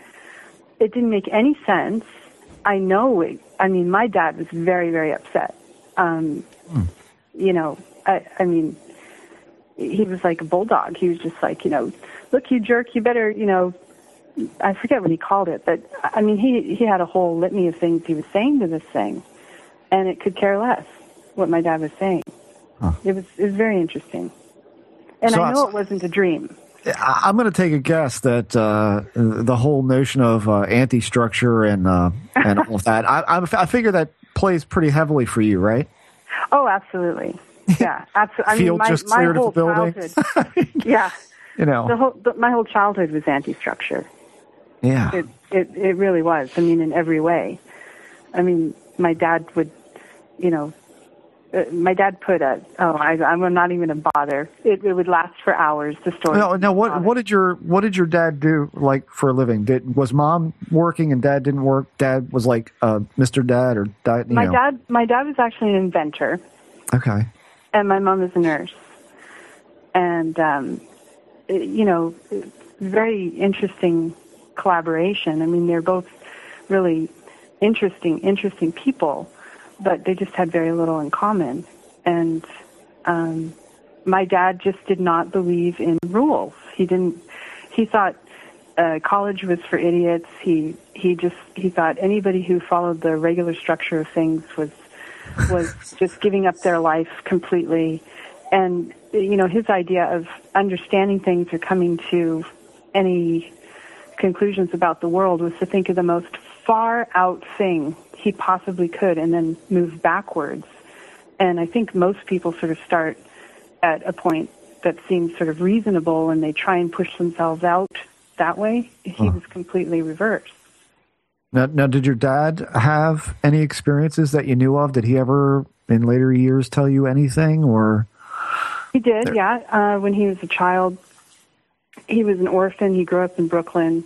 It didn't make any sense. I know it. I mean, my dad was very, very upset. Um, You know, I, I mean, he was like a bulldog. He was just like, you know, look, you jerk, you better, you know, I forget what he called it, but I mean, he he had a whole litany of things he was saying to this thing, and it could care less what my dad was saying. It was it was very interesting, and So I know I- it wasn't a dream. I'm going to take a guess that uh, the whole notion of uh, anti-structure and uh, and all of that. I, I, I figure that plays pretty heavily for you, right? Oh, absolutely, yeah, absolutely. I mean, my just my cleared of whole the building. childhood, *laughs* yeah, You know, the whole the, my whole childhood was anti-structure. yeah. It, it it really was. I mean, in every way. I mean, my dad would, you know, uh, my dad put a. Oh, I, I'm not even gonna bother. It, it would last for hours. The story. No, no. What what did your what did your dad do like for a living? Did was mom working and dad didn't work? Dad was like uh, Mr. Dad or dad. My know. dad. My dad was actually an inventor, Okay. and my mom is a nurse. And um, you know, very interesting collaboration. I mean, they're both really interesting, interesting people, but they just had very little in common. And um, my dad just did not believe in rules. He didn't. He thought uh, college was for idiots. He he just he thought anybody who followed the regular structure of things was was just giving up their life completely. And you know his idea of understanding things or coming to any conclusions about the world was to think of the most far out thing he possibly could and then move backwards. And I think most people sort of start at a point that seems sort of reasonable and they try and push themselves out that way. He was completely reversed. Now, now, did your dad have any experiences that you knew of? Did he ever, in later years, tell you anything? Or He did, yeah. Uh, when he was a child, he was an orphan. He grew up in Brooklyn.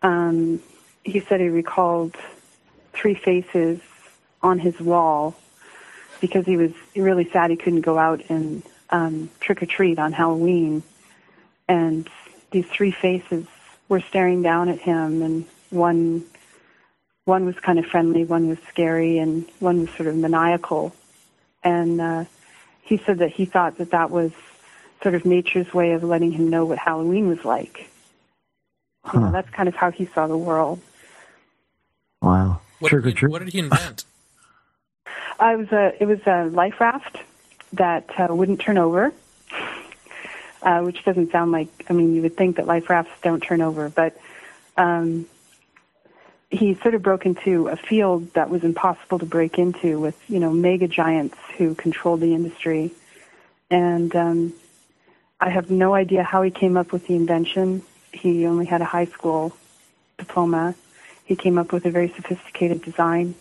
Um, he said he recalled three faces on his wall because he was really sad he couldn't go out and um, trick or treat on Halloween. And these three faces were staring down at him, and one one was kind of friendly, one was scary, and one was sort of maniacal. And uh, he said that he thought that that was sort of nature's way of letting him know what Halloween was like. You know, that's kind of how he saw the world. wow, What, trick or did, he, what did he invent? *laughs* Uh, it was a it was a life raft that uh, wouldn't turn over, uh, which doesn't sound like. I mean, you would think that life rafts don't turn over, but um, he sort of broke into a field that was impossible to break into with you know mega giants who controlled the industry, and um, I have no idea how he came up with the invention. He only had a high school diploma. He came up with a very sophisticated design,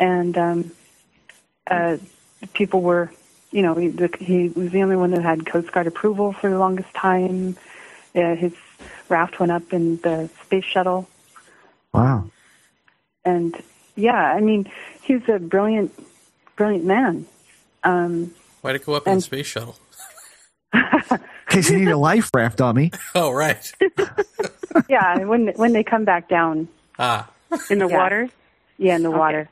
and um, uh, people were, you know, he, he was the only one that had Coast Guard approval for the longest time. Uh, his raft went up in the space shuttle, Wow. and yeah, I mean, he was a brilliant, brilliant man. Um, Why'd it go up in the space shuttle? In *laughs* case you need a life raft dummy. *laughs* Oh, right. *laughs* yeah, when when they come back down Ah. In the Yeah. water? Yeah, in the water.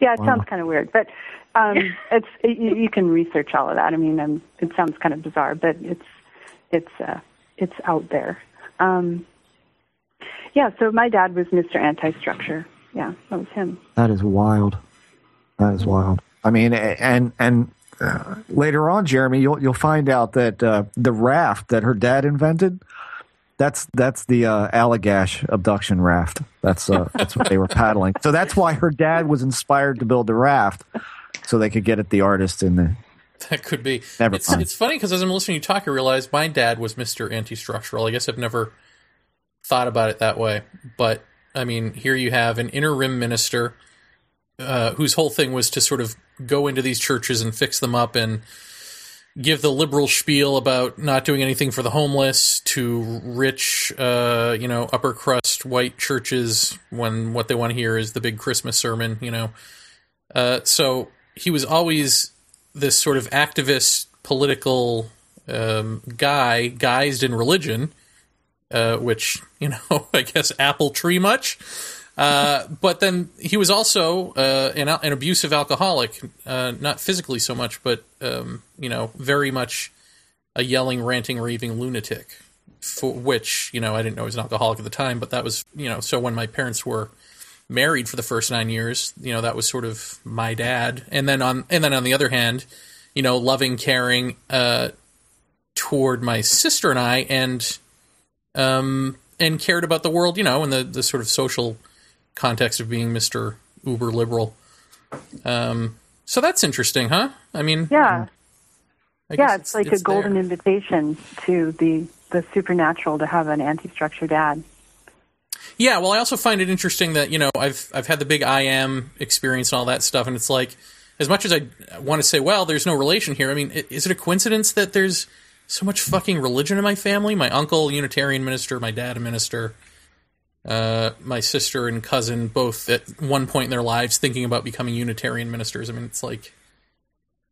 yeah, it Wow. sounds kind of weird, but um, it's it, you you can research all of that. I mean, um, it sounds kind of bizarre, but it's it's uh, it's out there. Um, yeah, so my dad was Mr. Anti-Structure. Yeah, that was him. That is wild. That is wild. I mean, and and uh, later on, Jeremy, you'll you'll find out that uh, the raft that her dad invented. That's that's the uh, Allagash abduction raft. That's uh, that's what they were paddling. So that's why her dad was inspired to build the raft, so they could get at the artist in the. That could be. Never it's, it's funny because as I'm listening to you talk, I realize my dad was Mr. Anti-Structural. I guess I've never thought about it that way. But, I mean, here you have an interim minister uh, whose whole thing was to sort of go into these churches and fix them up and give the liberal spiel about not doing anything for the homeless to rich, uh, you know, upper crust white churches when what they want to hear is the big Christmas sermon, you know. Uh, so he was always this sort of activist political um, guy guised in religion, uh, which you know *laughs* I guess apple tree much. Uh, but then he was also uh, an, an abusive alcoholic, uh, not physically so much, but um, you know very much a yelling, ranting, raving lunatic. For which you know I didn't know he was an alcoholic at the time, but that was you know so when my parents were married for the first nine years. You know, that was sort of my dad. And then on and then on the other hand, you know, loving, caring uh, toward my sister and I, and um, and cared about the world. You know, in the the sort of social context of being Mister Uber liberal. Um, so that's interesting, huh? I mean, Yeah, I yeah, guess it's, like it's a golden there. invitation to the the supernatural to have an anti-structure dad. Yeah, well, I also find it interesting that you know I've I've had the big I am experience and all that stuff, and it's like as much as I want to say, well, there's no relation here. I mean, is it a coincidence that there's so much fucking religion in my family? My uncle, Unitarian minister, my dad, a minister, uh, my sister and cousin, both at one point in their lives thinking about becoming Unitarian ministers. I mean, it's like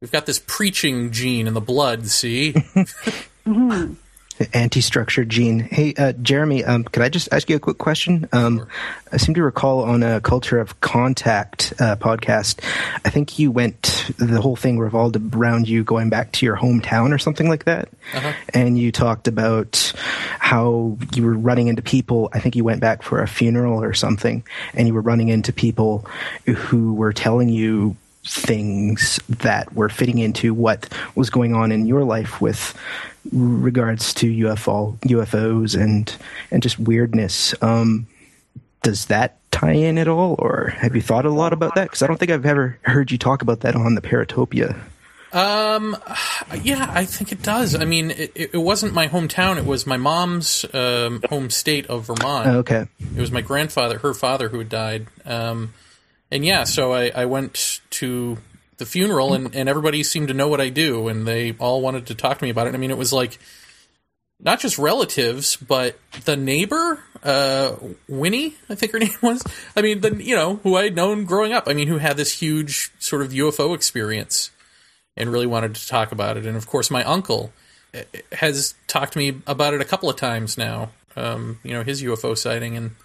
we've got this preaching gene in the blood. See, The *laughs* *laughs* anti-structure gene. Hey, uh, Jeremy, um, could I just ask you a quick question? Um, I seem to recall on a Culture of Contact uh, podcast, I think you went, the whole thing revolved around you going back to your hometown or something like that. And you talked about how you were running into people. I think you went back for a funeral or something, and you were running into people who were telling you things that were fitting into what was going on in your life with regards to UFO UFOs and and just weirdness. Um, does that tie in at all, or have you thought a lot about that? Because I don't think I've ever heard you talk about that on the Paratopia. Um, yeah, I think it does. I mean, it, it wasn't my hometown; it was my mom's um, home state of Vermont. Okay. It was my grandfather, her father, who had died. Um, and yeah, so I, I went to the funeral, and, and everybody seemed to know what I do, and they all wanted to talk to me about it. I mean, it was like not just relatives, but the neighbor, uh, Winnie, I think her *laughs* name was. I mean, the you know who I had known growing up. I mean, who had this huge sort of UFO experience and really wanted to talk about it. And of course, my uncle eh, has talked to me about it a couple of times now. Um, you know, his UFO sighting, and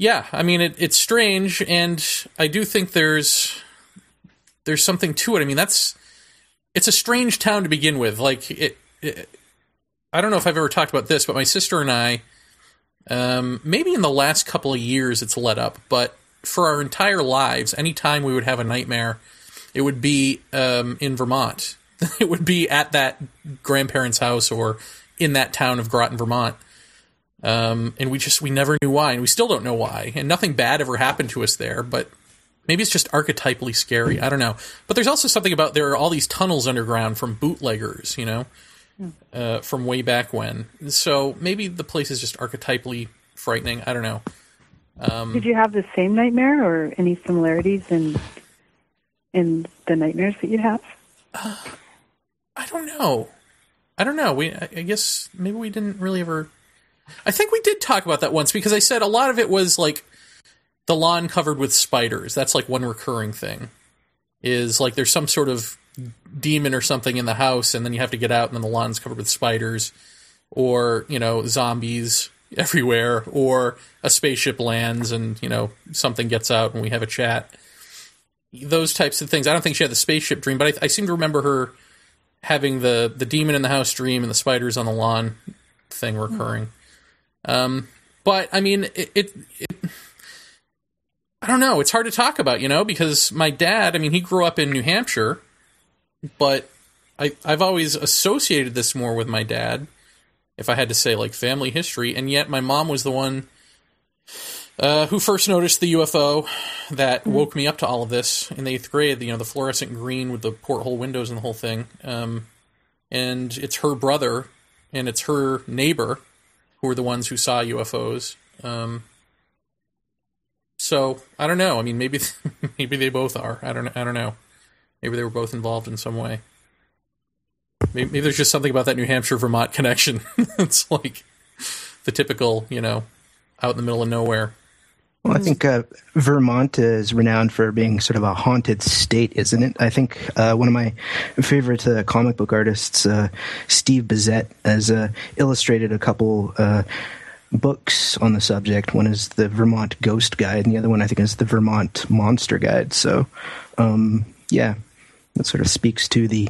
yeah, I mean, it, it's strange, and I do think there's there's something to it. I mean, that's it's a strange town to begin with. Like it, it I don't know if I've ever talked about this, but my sister and I, um, maybe in the last couple of years, it's let up, but for our entire lives, anytime we would have a nightmare, it would be um, in Vermont. *laughs* it would be at that grandparents' house or in that town of Groton, Vermont. Um, and we just we never knew why, and we still don't know why. And nothing bad ever happened to us there, but maybe it's just archetypally scary. I don't know. But there's also something about there are all these tunnels underground from bootleggers, you know, uh, from way back when. So maybe the place is just archetypally frightening. I don't know. Um, Did you have the same nightmare or any similarities in in the nightmares that you have? I don't know. I don't know. We, I guess maybe we didn't really ever. I think we did talk about that once because I said a lot of it was like the lawn covered with spiders. That's like one recurring thing. Is like there's some sort of demon or something in the house, and then you have to get out, and then the lawn's covered with spiders, or you know zombies *laughs* everywhere, or a spaceship lands, and you know something gets out, and we have a chat. Those types of things. I don't think she had the spaceship dream, but I, I seem to remember her having the the demon in the house dream and the spiders on the lawn thing recurring. Um, but I mean, it, it, it. I don't know. It's hard to talk about, you know, because my dad. I mean, he grew up in New Hampshire, but I I've always associated this more with my dad. If I had to say like family history, and yet my mom was the one uh, who first noticed the UFO that woke me up to all of this in the eighth grade. You know, the fluorescent green with the porthole windows and the whole thing. Um, and it's her brother and it's her neighbor who were the ones who saw UFOs. Um, so I don't know. I mean, maybe *laughs* maybe they both are. I don't. I don't know. Maybe they were both involved in some way. Maybe, maybe there's just something about that New Hampshire Vermont *laughs* connection. *laughs* it's like the typical, you know, out in the middle of nowhere. Well, I think uh, Vermont is renowned for being sort of a haunted state, isn't it? I think uh, one of my favorite uh, comic book artists, uh, Steve Bissette, has uh, illustrated a couple uh, books on the subject. One is the Vermont Ghost Guide, and the other one I think is the Vermont Monster Guide. So, um, yeah, that sort of speaks to the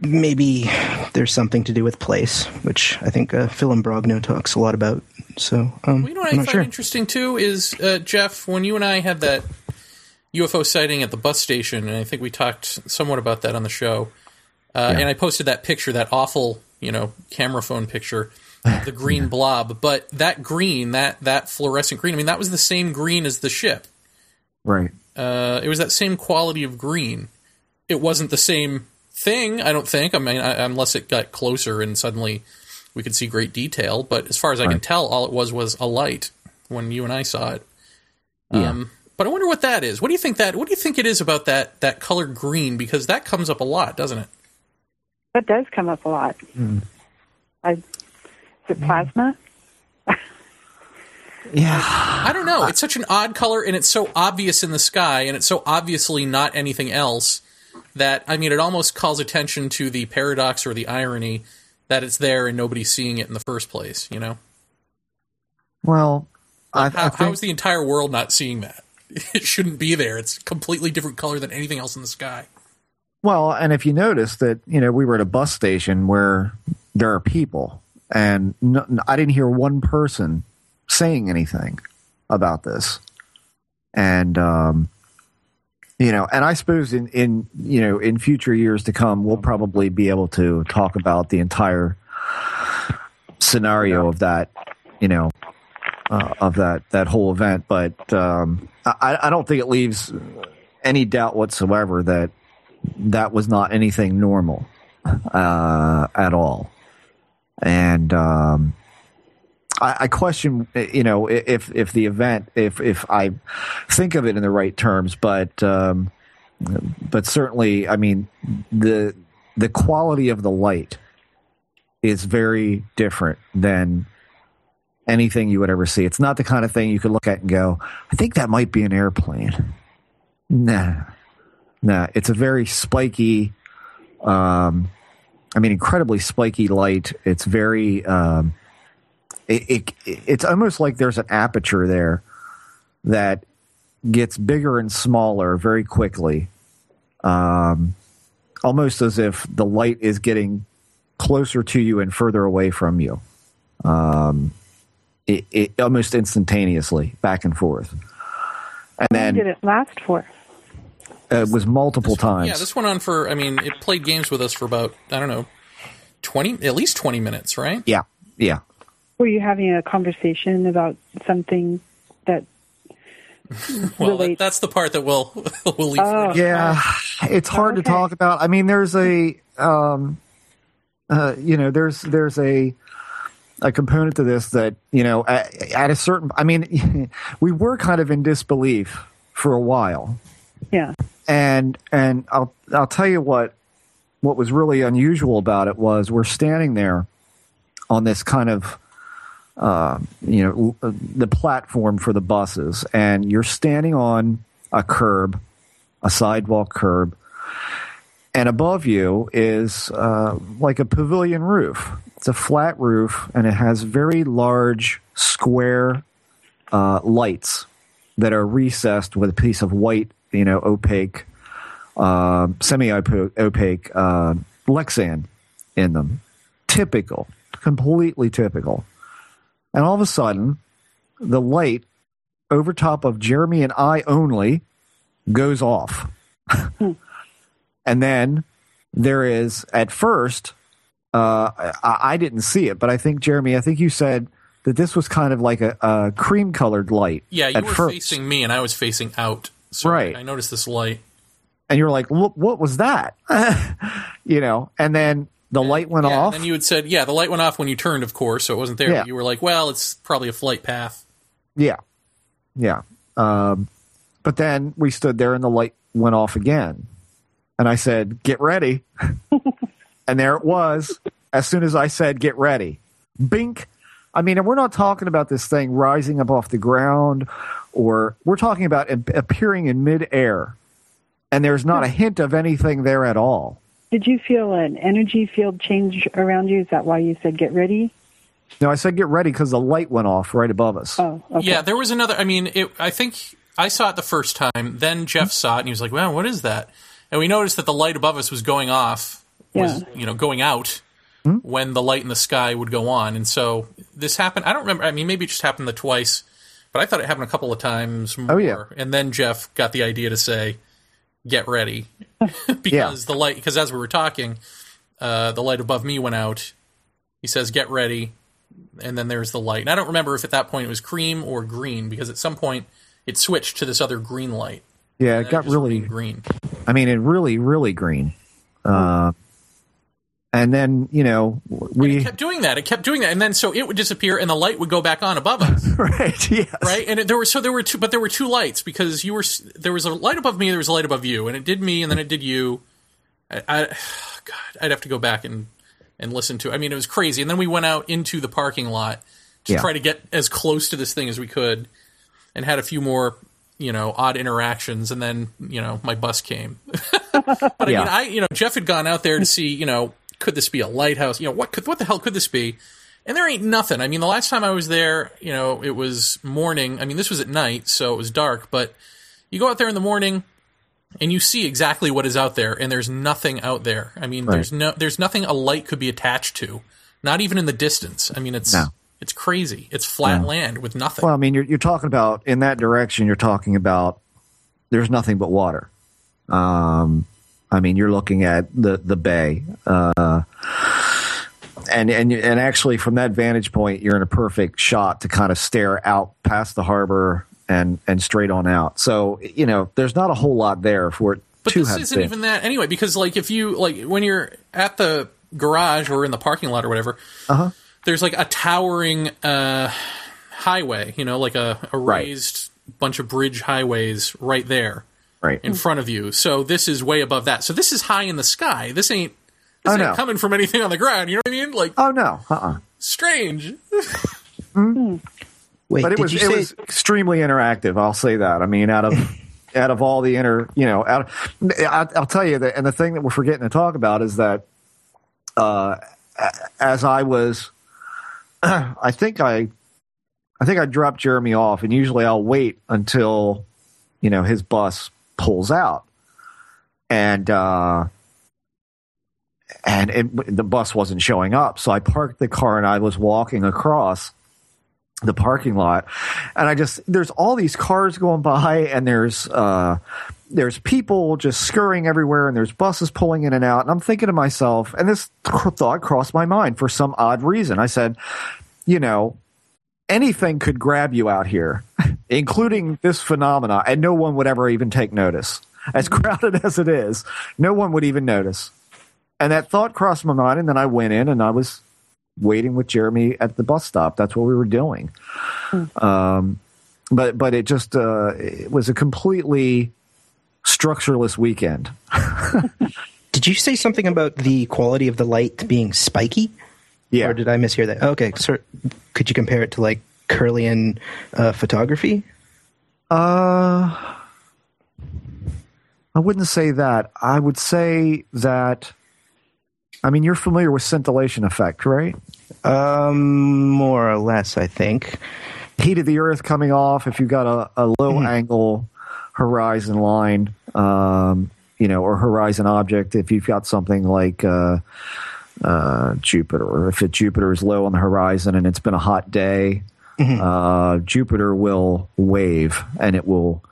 maybe there's something to do with place, which I think uh, Phil Imbrogno talks a lot about. So, um, Well, you know what I'm I find sure. interesting too is uh, Jeff when you and I had that UFO sighting at the bus station, and I think we talked somewhat about that on the show. Uh, And I posted that picture, that awful, you know, camera phone picture, the green blob. But that green, that that fluorescent green, I mean, that was the same green as the ship. Right. Uh, it was that same quality of green. It wasn't the same thing, I don't think. I mean, I, unless it got closer and suddenly we could see great detail. But as far as I can tell, all it was was a light when you and I saw it. Yeah. Um, But I wonder what that is. What do you think that? What do you think it is about that that color green? Because that comes up a lot, doesn't it? That does come up a lot. I, is it plasma? Yeah. I don't know. It's such an odd color, and it's so obvious in the sky, and it's so obviously not anything else that I mean, it almost calls attention to the paradox or the irony that it's there and nobody's seeing it in the first place. You know, Well, I, how, I how think, is the entire world not seeing that? *laughs* It shouldn't be there. It's a completely different color than anything else in the sky. well, and if you notice that, you know, we were at a bus station where there are people, and no, I didn't hear one person saying anything about this, and um, you know, and I suppose in in you know in future years to come, we'll probably be able to talk about the entire scenario of that, you know, uh, of that that whole event. But um, I, I don't think it leaves any doubt whatsoever that that was not anything normal uh, at all. And um, I, question, you know, if if the event, if if I think of it in the right terms, but um, but certainly, I mean, the the quality of the light is very different than anything you would ever see. It's not the kind of thing you could look at and go, I think that might be an airplane. Nah, nah. It's a very spiky, um, I mean, incredibly spiky light. It's very, um, it, it, it's almost like there's an aperture there that gets bigger and smaller very quickly. Um, almost as if the light is getting closer to you and further away from you. Um, it, it almost instantaneously back and forth. And How long then did it last for? it was multiple times. Yeah, this went on for. I mean, it played games with us for about I don't know, twenty at least twenty minutes, right? yeah, yeah. Were you having a conversation about something that *laughs* Well, that, relates? that's the part that we'll *laughs* we'll leave. Oh. Yeah, it's hard to Okay. talk about. I mean, there's a, um, uh, you know, there's there's a a component to this that you know at, at a certain. I mean, *laughs* we were kind of in disbelief for a while, Yeah. and and I'll I'll tell you what what was really unusual about it was we're standing there on this kind of uh, you know the platform for the buses, and you're standing on a curb, a sidewalk curb, and above you is uh, like a pavilion roof. It's a flat roof, and it has very large square uh, lights that are recessed with a piece of white, you know, opaque, uh, semi-opaque uh, Lexan in them. Typical, completely typical. And all of a sudden, the light over top of Jeremy and I only goes off. *laughs* and then there is, at first, uh, I, I didn't see it, but I think, Jeremy, I think you said that this was kind of like a, a cream colored light. Yeah, you were first. facing me, and I was facing out. So Right. I noticed this light. And you're like, what, what was that? *laughs* you know, and then the light went Yeah, off. and you had said, yeah, the light went off when you turned, of course, so it wasn't there. Yeah. You were like, well, it's probably a flight path. Yeah, yeah. Um, but then we stood there, and the light went off again, and I said, "Get ready," *laughs* and there it was. As soon as I said, "Get ready," bink. I mean, and we're not talking about this thing rising up off the ground, or we're talking about appearing in midair, and there's not a hint of anything there at all. Did you feel an energy field change around you? Is that why you said get ready? No, I said, "Get ready" because the light went off right above us. Oh, okay. Yeah, there was another. I mean, it, I think I saw it the first time. Then Jeff saw it, and he was like, "Wow, what is that?" And we noticed that the light above us was going off, was Yeah. you know going out hmm? when the light in the sky would go on. And so this happened. I don't remember. I mean, maybe it just happened the twice, but I thought it happened a couple of times more. Oh, yeah. And then Jeff got the idea to say, "Get ready," *laughs* because the light. Because as we were talking, uh, the light above me went out. He says, "Get ready," and then there's the light. And I don't remember if at that point it was cream or green because at some point it switched to this other green light. yeah, it got really green. I mean, it really, really green. Uh, and then you know we kept doing that. It kept doing that, and then so it would disappear, and the light would go back on above us. *laughs* right. Yes. Right. And it, there were so there were two, but there were two lights because you were there was a light above me, there was a light above you, and it did me, and then it did you. I, I *sighs* God, I'd have to go back and and listen to. it. I mean, it was crazy. And then we went out into the parking lot to Yeah. try to get as close to this thing as we could, and had a few more. You know, odd interactions, and then you know my bus came. *laughs* but I Yeah. mean, I you know Jeff had gone out there to see you know could this be a lighthouse? You know what could what the hell could this be? And there ain't nothing. I mean, the last time I was there, you know, it was morning. I mean, this was at night, so it was dark. But you go out there in the morning, and you see exactly what is out there, and there's nothing out there. I mean, Right. there's no there's nothing a light could be attached to, not even in the distance. I mean, it's No. it's crazy. It's flat No. land with nothing. Well, I mean, you're, you're talking about in that direction. You're talking about there's nothing but water. Um, I mean, you're looking at the the bay, uh, and and and actually from that vantage point, you're in a perfect shot to kind of stare out past the harbor and and straight on out. So you know, there's not a whole lot there for it But this isn't been. even that anyway, because like if you like when you're at the garage or in the parking lot or whatever, Uh-huh. there's like a towering uh, highway, you know, like a, a Right. raised bunch of bridge highways right there right in front of you. So this is way above that. So this is high in the sky. This ain't this Oh, ain't no. coming from anything on the ground. You know what I mean? Like Oh no, uh-uh. strange. *laughs* Wait, but it was it say was extremely interactive. I'll say that. I mean, out of *laughs* out of all the inner, you know, out of, I, I'll tell you that. And the thing that we're forgetting to talk about is that, uh, as I was, *clears throat* I think I, I think I dropped Jeremy off, and usually I'll wait until, you know, his bus pulls out, and uh, and it, the bus wasn't showing up, so I parked the car and I was walking across the parking lot. And i just there's all these cars going by and there's uh there's people just scurrying everywhere and there's buses pulling in and out. And i'm thinking to myself and this thought crossed my mind for some odd reason. I said you know anything could grab you out here *laughs* including this phenomena and no one would ever even take notice as crowded *laughs* as it is no one would even notice and that thought crossed my mind and then i went in and i was waiting with Jeremy at the bus stop. That's what we were doing. Um, but but it just uh, it was a completely structureless weekend. *laughs* did you say something about the quality of the light being spiky? Yeah. Or did I mishear that? Okay, so could you compare it to like Kirlian uh, photography? Uh, I wouldn't say that. I would say that. I mean, you're familiar with scintillation effect, right? Um, more or less, I think. Heat of the Earth coming off. If you've got a, a low Mm-hmm. angle horizon line, um, you know, or horizon object. If you've got something like uh, uh, Jupiter, or if it, Jupiter is low on the horizon and it's been a hot day, Mm-hmm. uh, Jupiter will wave and it will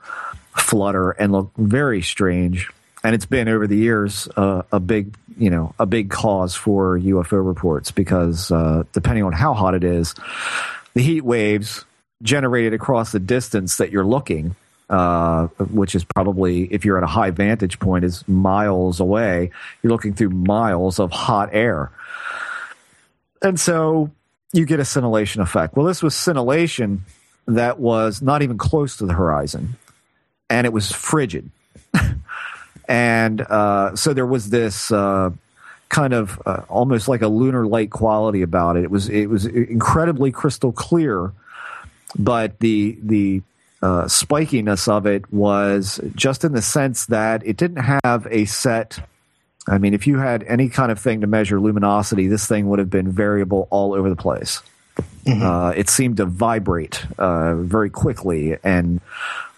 flutter and look very strange. And it's been over the years uh, a big, you know, a big cause for UFO reports because uh, depending on how hot it is, the heat waves generated across the distance that you're looking, uh, which is probably if you're at a high vantage point, is miles away. You're looking through miles of hot air, and so you get a scintillation effect. Well, this was scintillation that was not even close to the horizon, and it was frigid. *laughs* and uh, so there was this uh, kind of uh, almost like a lunar light quality about it. It was it was incredibly crystal clear, but the the uh, spikiness of it was just in the sense that it didn't have a set. I mean, if you had any kind of thing to measure luminosity, this thing would have been variable all over the place. Uh, it seemed to vibrate uh, very quickly, and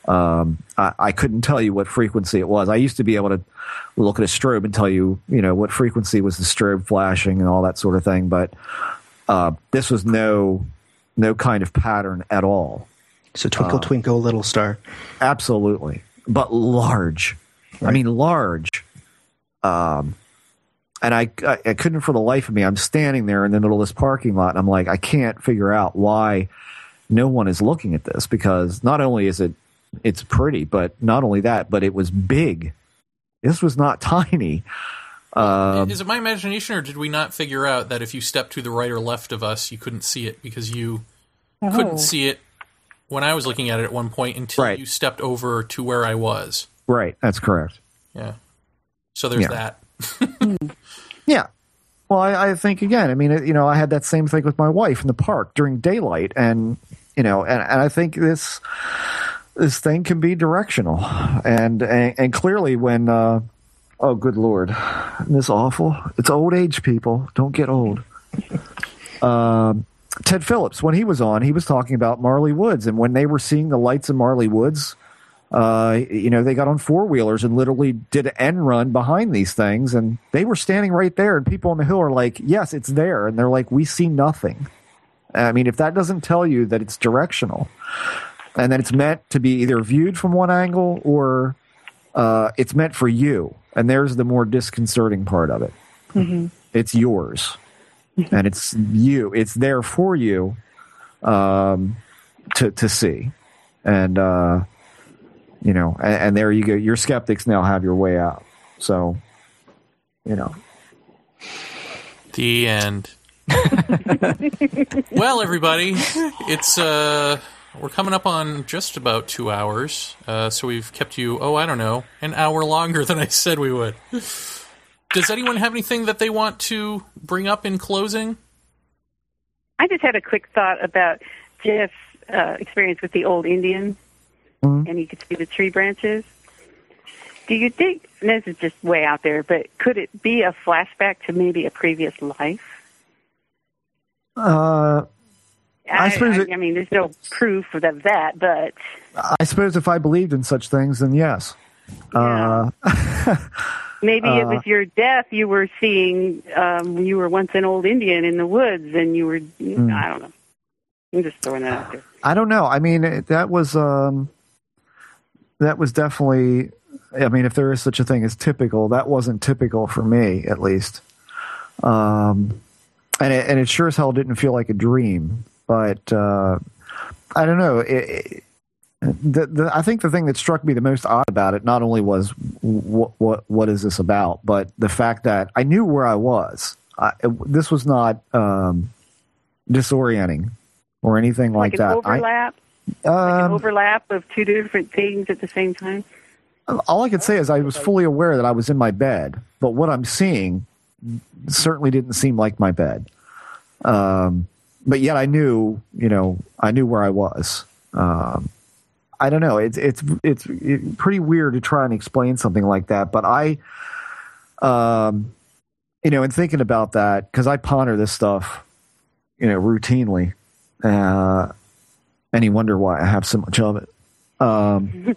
um, I, I couldn't tell you what frequency it was. I used to be able to look at a strobe and tell you, you know, what frequency was the strobe flashing and all that sort of thing. But uh, this was no no kind of pattern at all. So twinkle, Uh, twinkle, little star. Absolutely, but large. I mean, large. Um, and I, I, I couldn't for the life of me. I'm standing there in the middle of this parking lot, and I'm like, I can't figure out why no one is looking at this because not only is it it's pretty, but not only that, but it was big. This was not *laughs* tiny. Um, Is it my imagination, or did we not figure out that if you stepped to the right or left of us, you couldn't see it because you Oh. couldn't see it when I was looking at it at one point until Right. you stepped over to where I was. right, that's correct. Yeah. So there's Yeah. that. *laughs* Yeah. Well, I, I think again. I mean, you know, I had that same thing with my wife in the park during daylight, and you know, and, and I think this this thing can be directional, and and, and clearly when. Uh, oh, good lord, Isn't this awful. It's old age, people. Don't get old. Um, Ted Phillips, when he was on, he was talking about Marley Woods, and when they were seeing the lights in Marley Woods, uh, you know, they got on four wheelers and literally did an end run behind these things, and they were standing right there, and people on the hill are like, "Yes, it's there," and they're like, "We see nothing." I mean, if that doesn't tell you that it's directional, and that it's meant to be either viewed from one angle or uh, it's meant for you, and there's the more disconcerting part of it. It's yours, *laughs* and it's you. It's there for you um, to to see, and uh, you know, and, and there you go. Your skeptics now have your way out. So, you know, The end. *laughs* well, everybody, it's uh, we're coming up on just about two hours. Uh, so we've kept you, oh, I don't know, an hour longer than I said we would. Does anyone have anything that they want to bring up in closing? I just had a quick thought about Jeff's uh, experience with the old Indian, and you could see the tree branches. Do you think, this is just way out there, but could it be a flashback to maybe a previous life? uh, I suppose I, it- I mean, there's no proof of that, but I suppose if I believed in such things, then yes. Uh, *laughs* maybe it Uh, was your death. You were seeing, um, you were once an old Indian in the woods, and you were, Hmm. I don't know. I'm just throwing that out there. I don't know. I mean, it, that was um, that was definitely. I mean, if there is such a thing as typical, that wasn't typical for me, at least. Um, and it, and it sure as hell didn't feel like a dream. But uh, I don't know. It, it, the, the, I think the thing that struck me the most odd about it not only was what what what is this about, but the fact that I knew where I was. I, it- this was not um, disorienting or anything like, Like, that. overlap, I, an um, overlap of two different things at the same time. all I can say is I was fully aware that I was in my bed, but what I'm seeing certainly didn't seem like my bed. Um, but yet I knew, you know, I knew where I was. Um, I don't know. It's it's it's it, pretty weird to try and explain something like that, but I, um, you know, in thinking about that because I ponder this stuff, you know, routinely, uh, and you wonder why I have so much of it. Um,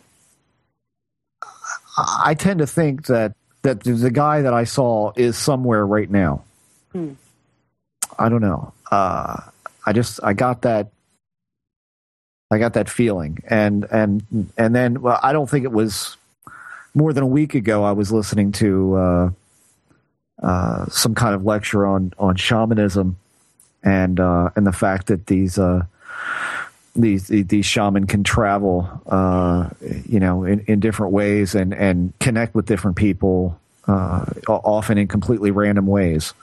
I tend to think that that the guy that I saw is somewhere right now. Hmm. I don't know. Uh, I just I got that I got that feeling, and and and then well, I don't think it was more than a week ago. I was listening to uh, uh, some kind of lecture on on shamanism, and uh, and the fact that these uh, these these shaman can travel, uh, you know, in, in different ways and and connect with different people, uh, often in completely random ways.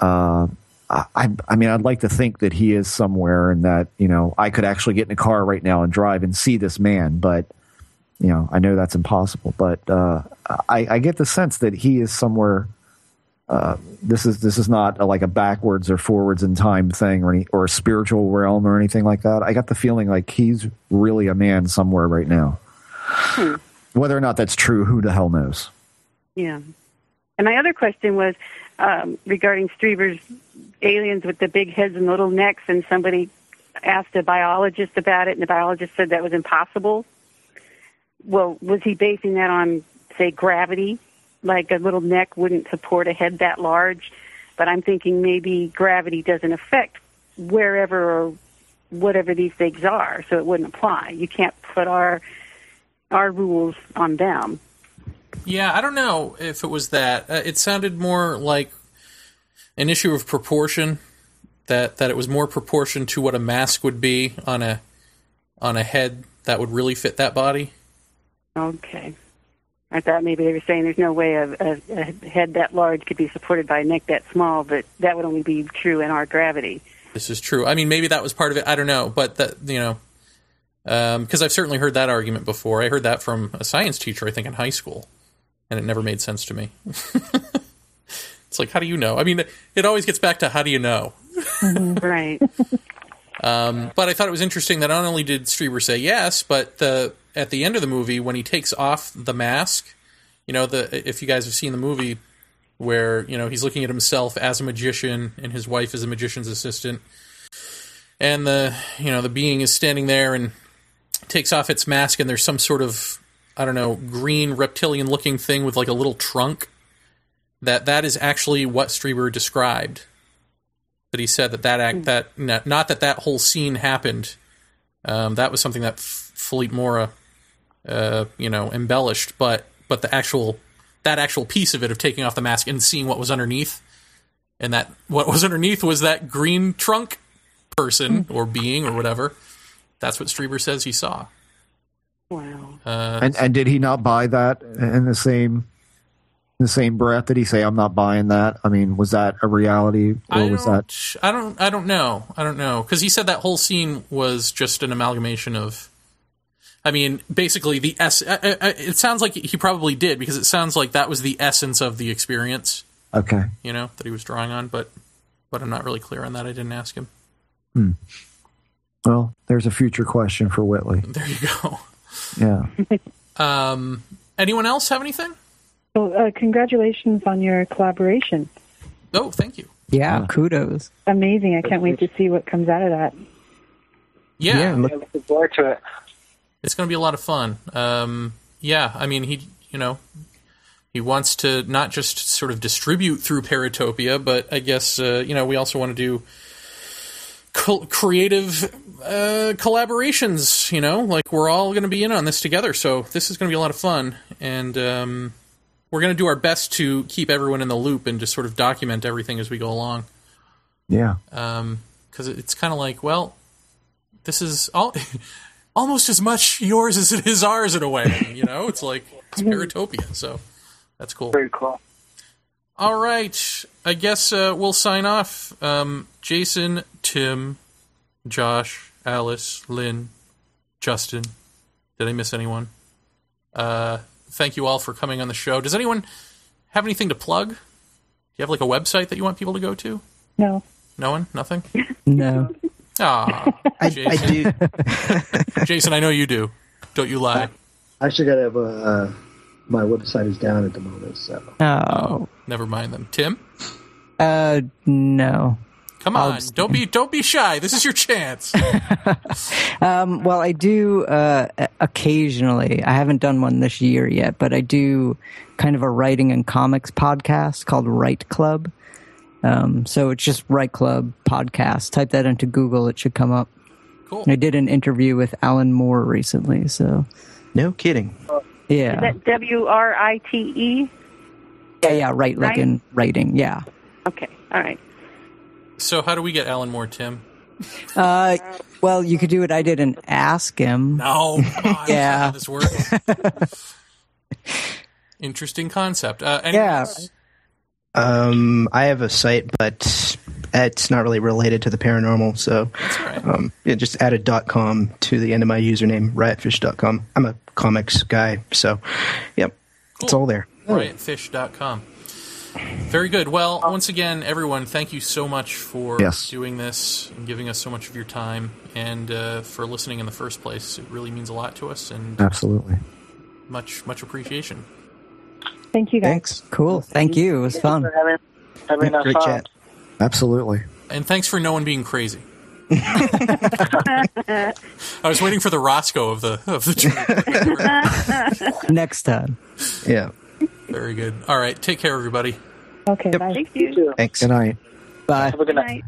Uh, I, I mean, I'd like to think that he is somewhere, and that you know, I could actually get in a car right now and drive and see this man, but you know, I know that's impossible. But uh, I, I get the sense that he is somewhere. Uh, this is this is not a, like a backwards or forwards in time thing, or any or a spiritual realm or anything like that. I got the feeling like he's really a man somewhere right now. Whether or not that's true, who the hell knows? Yeah. And my other question was um, regarding Strieber's aliens with the big heads and little necks, and somebody asked a biologist about it, and the biologist said that was impossible. Well, was he basing that on, say, gravity? Like a little neck wouldn't support a head that large, but I'm thinking maybe gravity doesn't affect wherever or whatever these things are, so it wouldn't apply. You can't put our our rules on them. Yeah, I don't know if it was that. Uh, it sounded more like an issue of proportion. That that it was more proportion to what a mask would be on a on a head that would really fit that body. Okay. I thought maybe they were saying there's no way a, a, a head that large could be supported by a neck that small, but that would only be true in our gravity. This is true. I mean, maybe that was part of it. I don't know, but that you know, because I've certainly heard that argument before. I heard that from a science teacher, I think, in high school, and it never made sense to me. *laughs* it's like, how do you know? I mean, it always gets back to how do you know? right. *laughs* Um, but I thought it was interesting that not only did Strieber say yes, but the at the end of the movie when he takes off the mask, you know, the if you guys have seen the movie where you know he's looking at himself as a magician and his wife is a magician's assistant, and the you know the being is standing there and takes off its mask and there's some sort of I don't know green reptilian looking thing with like a little trunk. That that is actually what Strieber described that he said that that act that not, not that that whole scene happened. Um, that was something that F- Philippe Mora, uh, you know, embellished, but but the actual that actual piece of it of taking off the mask and seeing what was underneath, and that what was underneath was that green trunk person or being or whatever. That's what Strieber says he saw. Wow. Uh, And and did he not buy that in the same in the same breath? Did he say, "I'm not buying that"? I mean, was that a reality, or was that? I don't. I don't know. I don't know because he said that whole scene was just an amalgamation of. I mean, basically the s. It sounds like he probably did because it sounds like that was the essence of the experience. Okay. You know that he was drawing on, but but I'm not really clear on that. I didn't ask him. Hmm. Well, there's a future question for Whitley. There you go. Yeah. *laughs* Um, anyone else have anything? Well, uh, congratulations on your collaboration. Oh, thank you. Yeah, kudos. Amazing. I can't wait to see what comes out of that. Yeah, Yeah, look- looking forward to it. It's going to be a lot of fun. Um, yeah, I mean, he, you know, he wants to not just sort of distribute through Paratopia, but I guess uh, you know we also want to do col- creative uh, collaborations. You know, like we're all going to be in on this together, so this is going to be a lot of fun, and um, we're going to do our best to keep everyone in the loop and just sort of document everything as we go along. Yeah. because it's kind of like, well, this is all *laughs* almost as much yours as it is ours in a way. You know, it's like it's Paratopia, so that's cool. Very cool. All right, I guess uh, we'll sign off. Um, Jason, Tim, Josh, Alice, Lynn, Justin. Did I miss anyone? Uh, thank you all for coming on the show. Does anyone have anything to plug? Do you have like a website that you want people to go to? No. No one? Nothing? *laughs* No. Ah, I, I Jason. do. *laughs* *laughs* Jason, I know you do. Don't you lie. I actually got to have a. Uh, my website is down at the moment, so Oh. Never mind them. Tim, Uh, no. come on. just- Don't be don't be shy. This is your chance. *laughs* Um, well, I do uh, occasionally. I haven't done one this year yet, but I do kind of a writing and comics podcast called Write Club. Um, so it's just Write Club podcast. Type that into Google; it should come up. Cool. I did an interview with Alan Moore recently, so No kidding. yeah, Is that W R I T E? yeah, yeah, right, like Right? in writing, yeah. Okay. All right. So how do we get Alan Moore, Tim? Uh, well, you could do what I did and ask him. No, come on. Yeah. *laughs* That's not how this works. *laughs* Interesting concept. Uh, anyone Yeah. Else? Um, I have a site, but it's not really related to the paranormal. So, all right. um, yeah, just add a dot .com to the end of my username, riotfish.com. I'm a comics guy, so yep, it's all there. riotfish.com. Very good. Well, once again, everyone, thank you so much for Yes. doing this and giving us so much of your time and uh, for listening in the first place. It really means a lot to us and Absolutely. much much appreciation. Thank you, guys. Thanks. Cool, thank you. It was fun. Having, having us Great on. chat. Absolutely. And thanks for no one being crazy. *laughs* I was waiting for the Roscoe of the of the tweet. *laughs* Next time. Yeah. Very good. All right, take care, everybody. Okay, bye. Thank you. Thanks. Good night. Bye. Have a good Good night. night.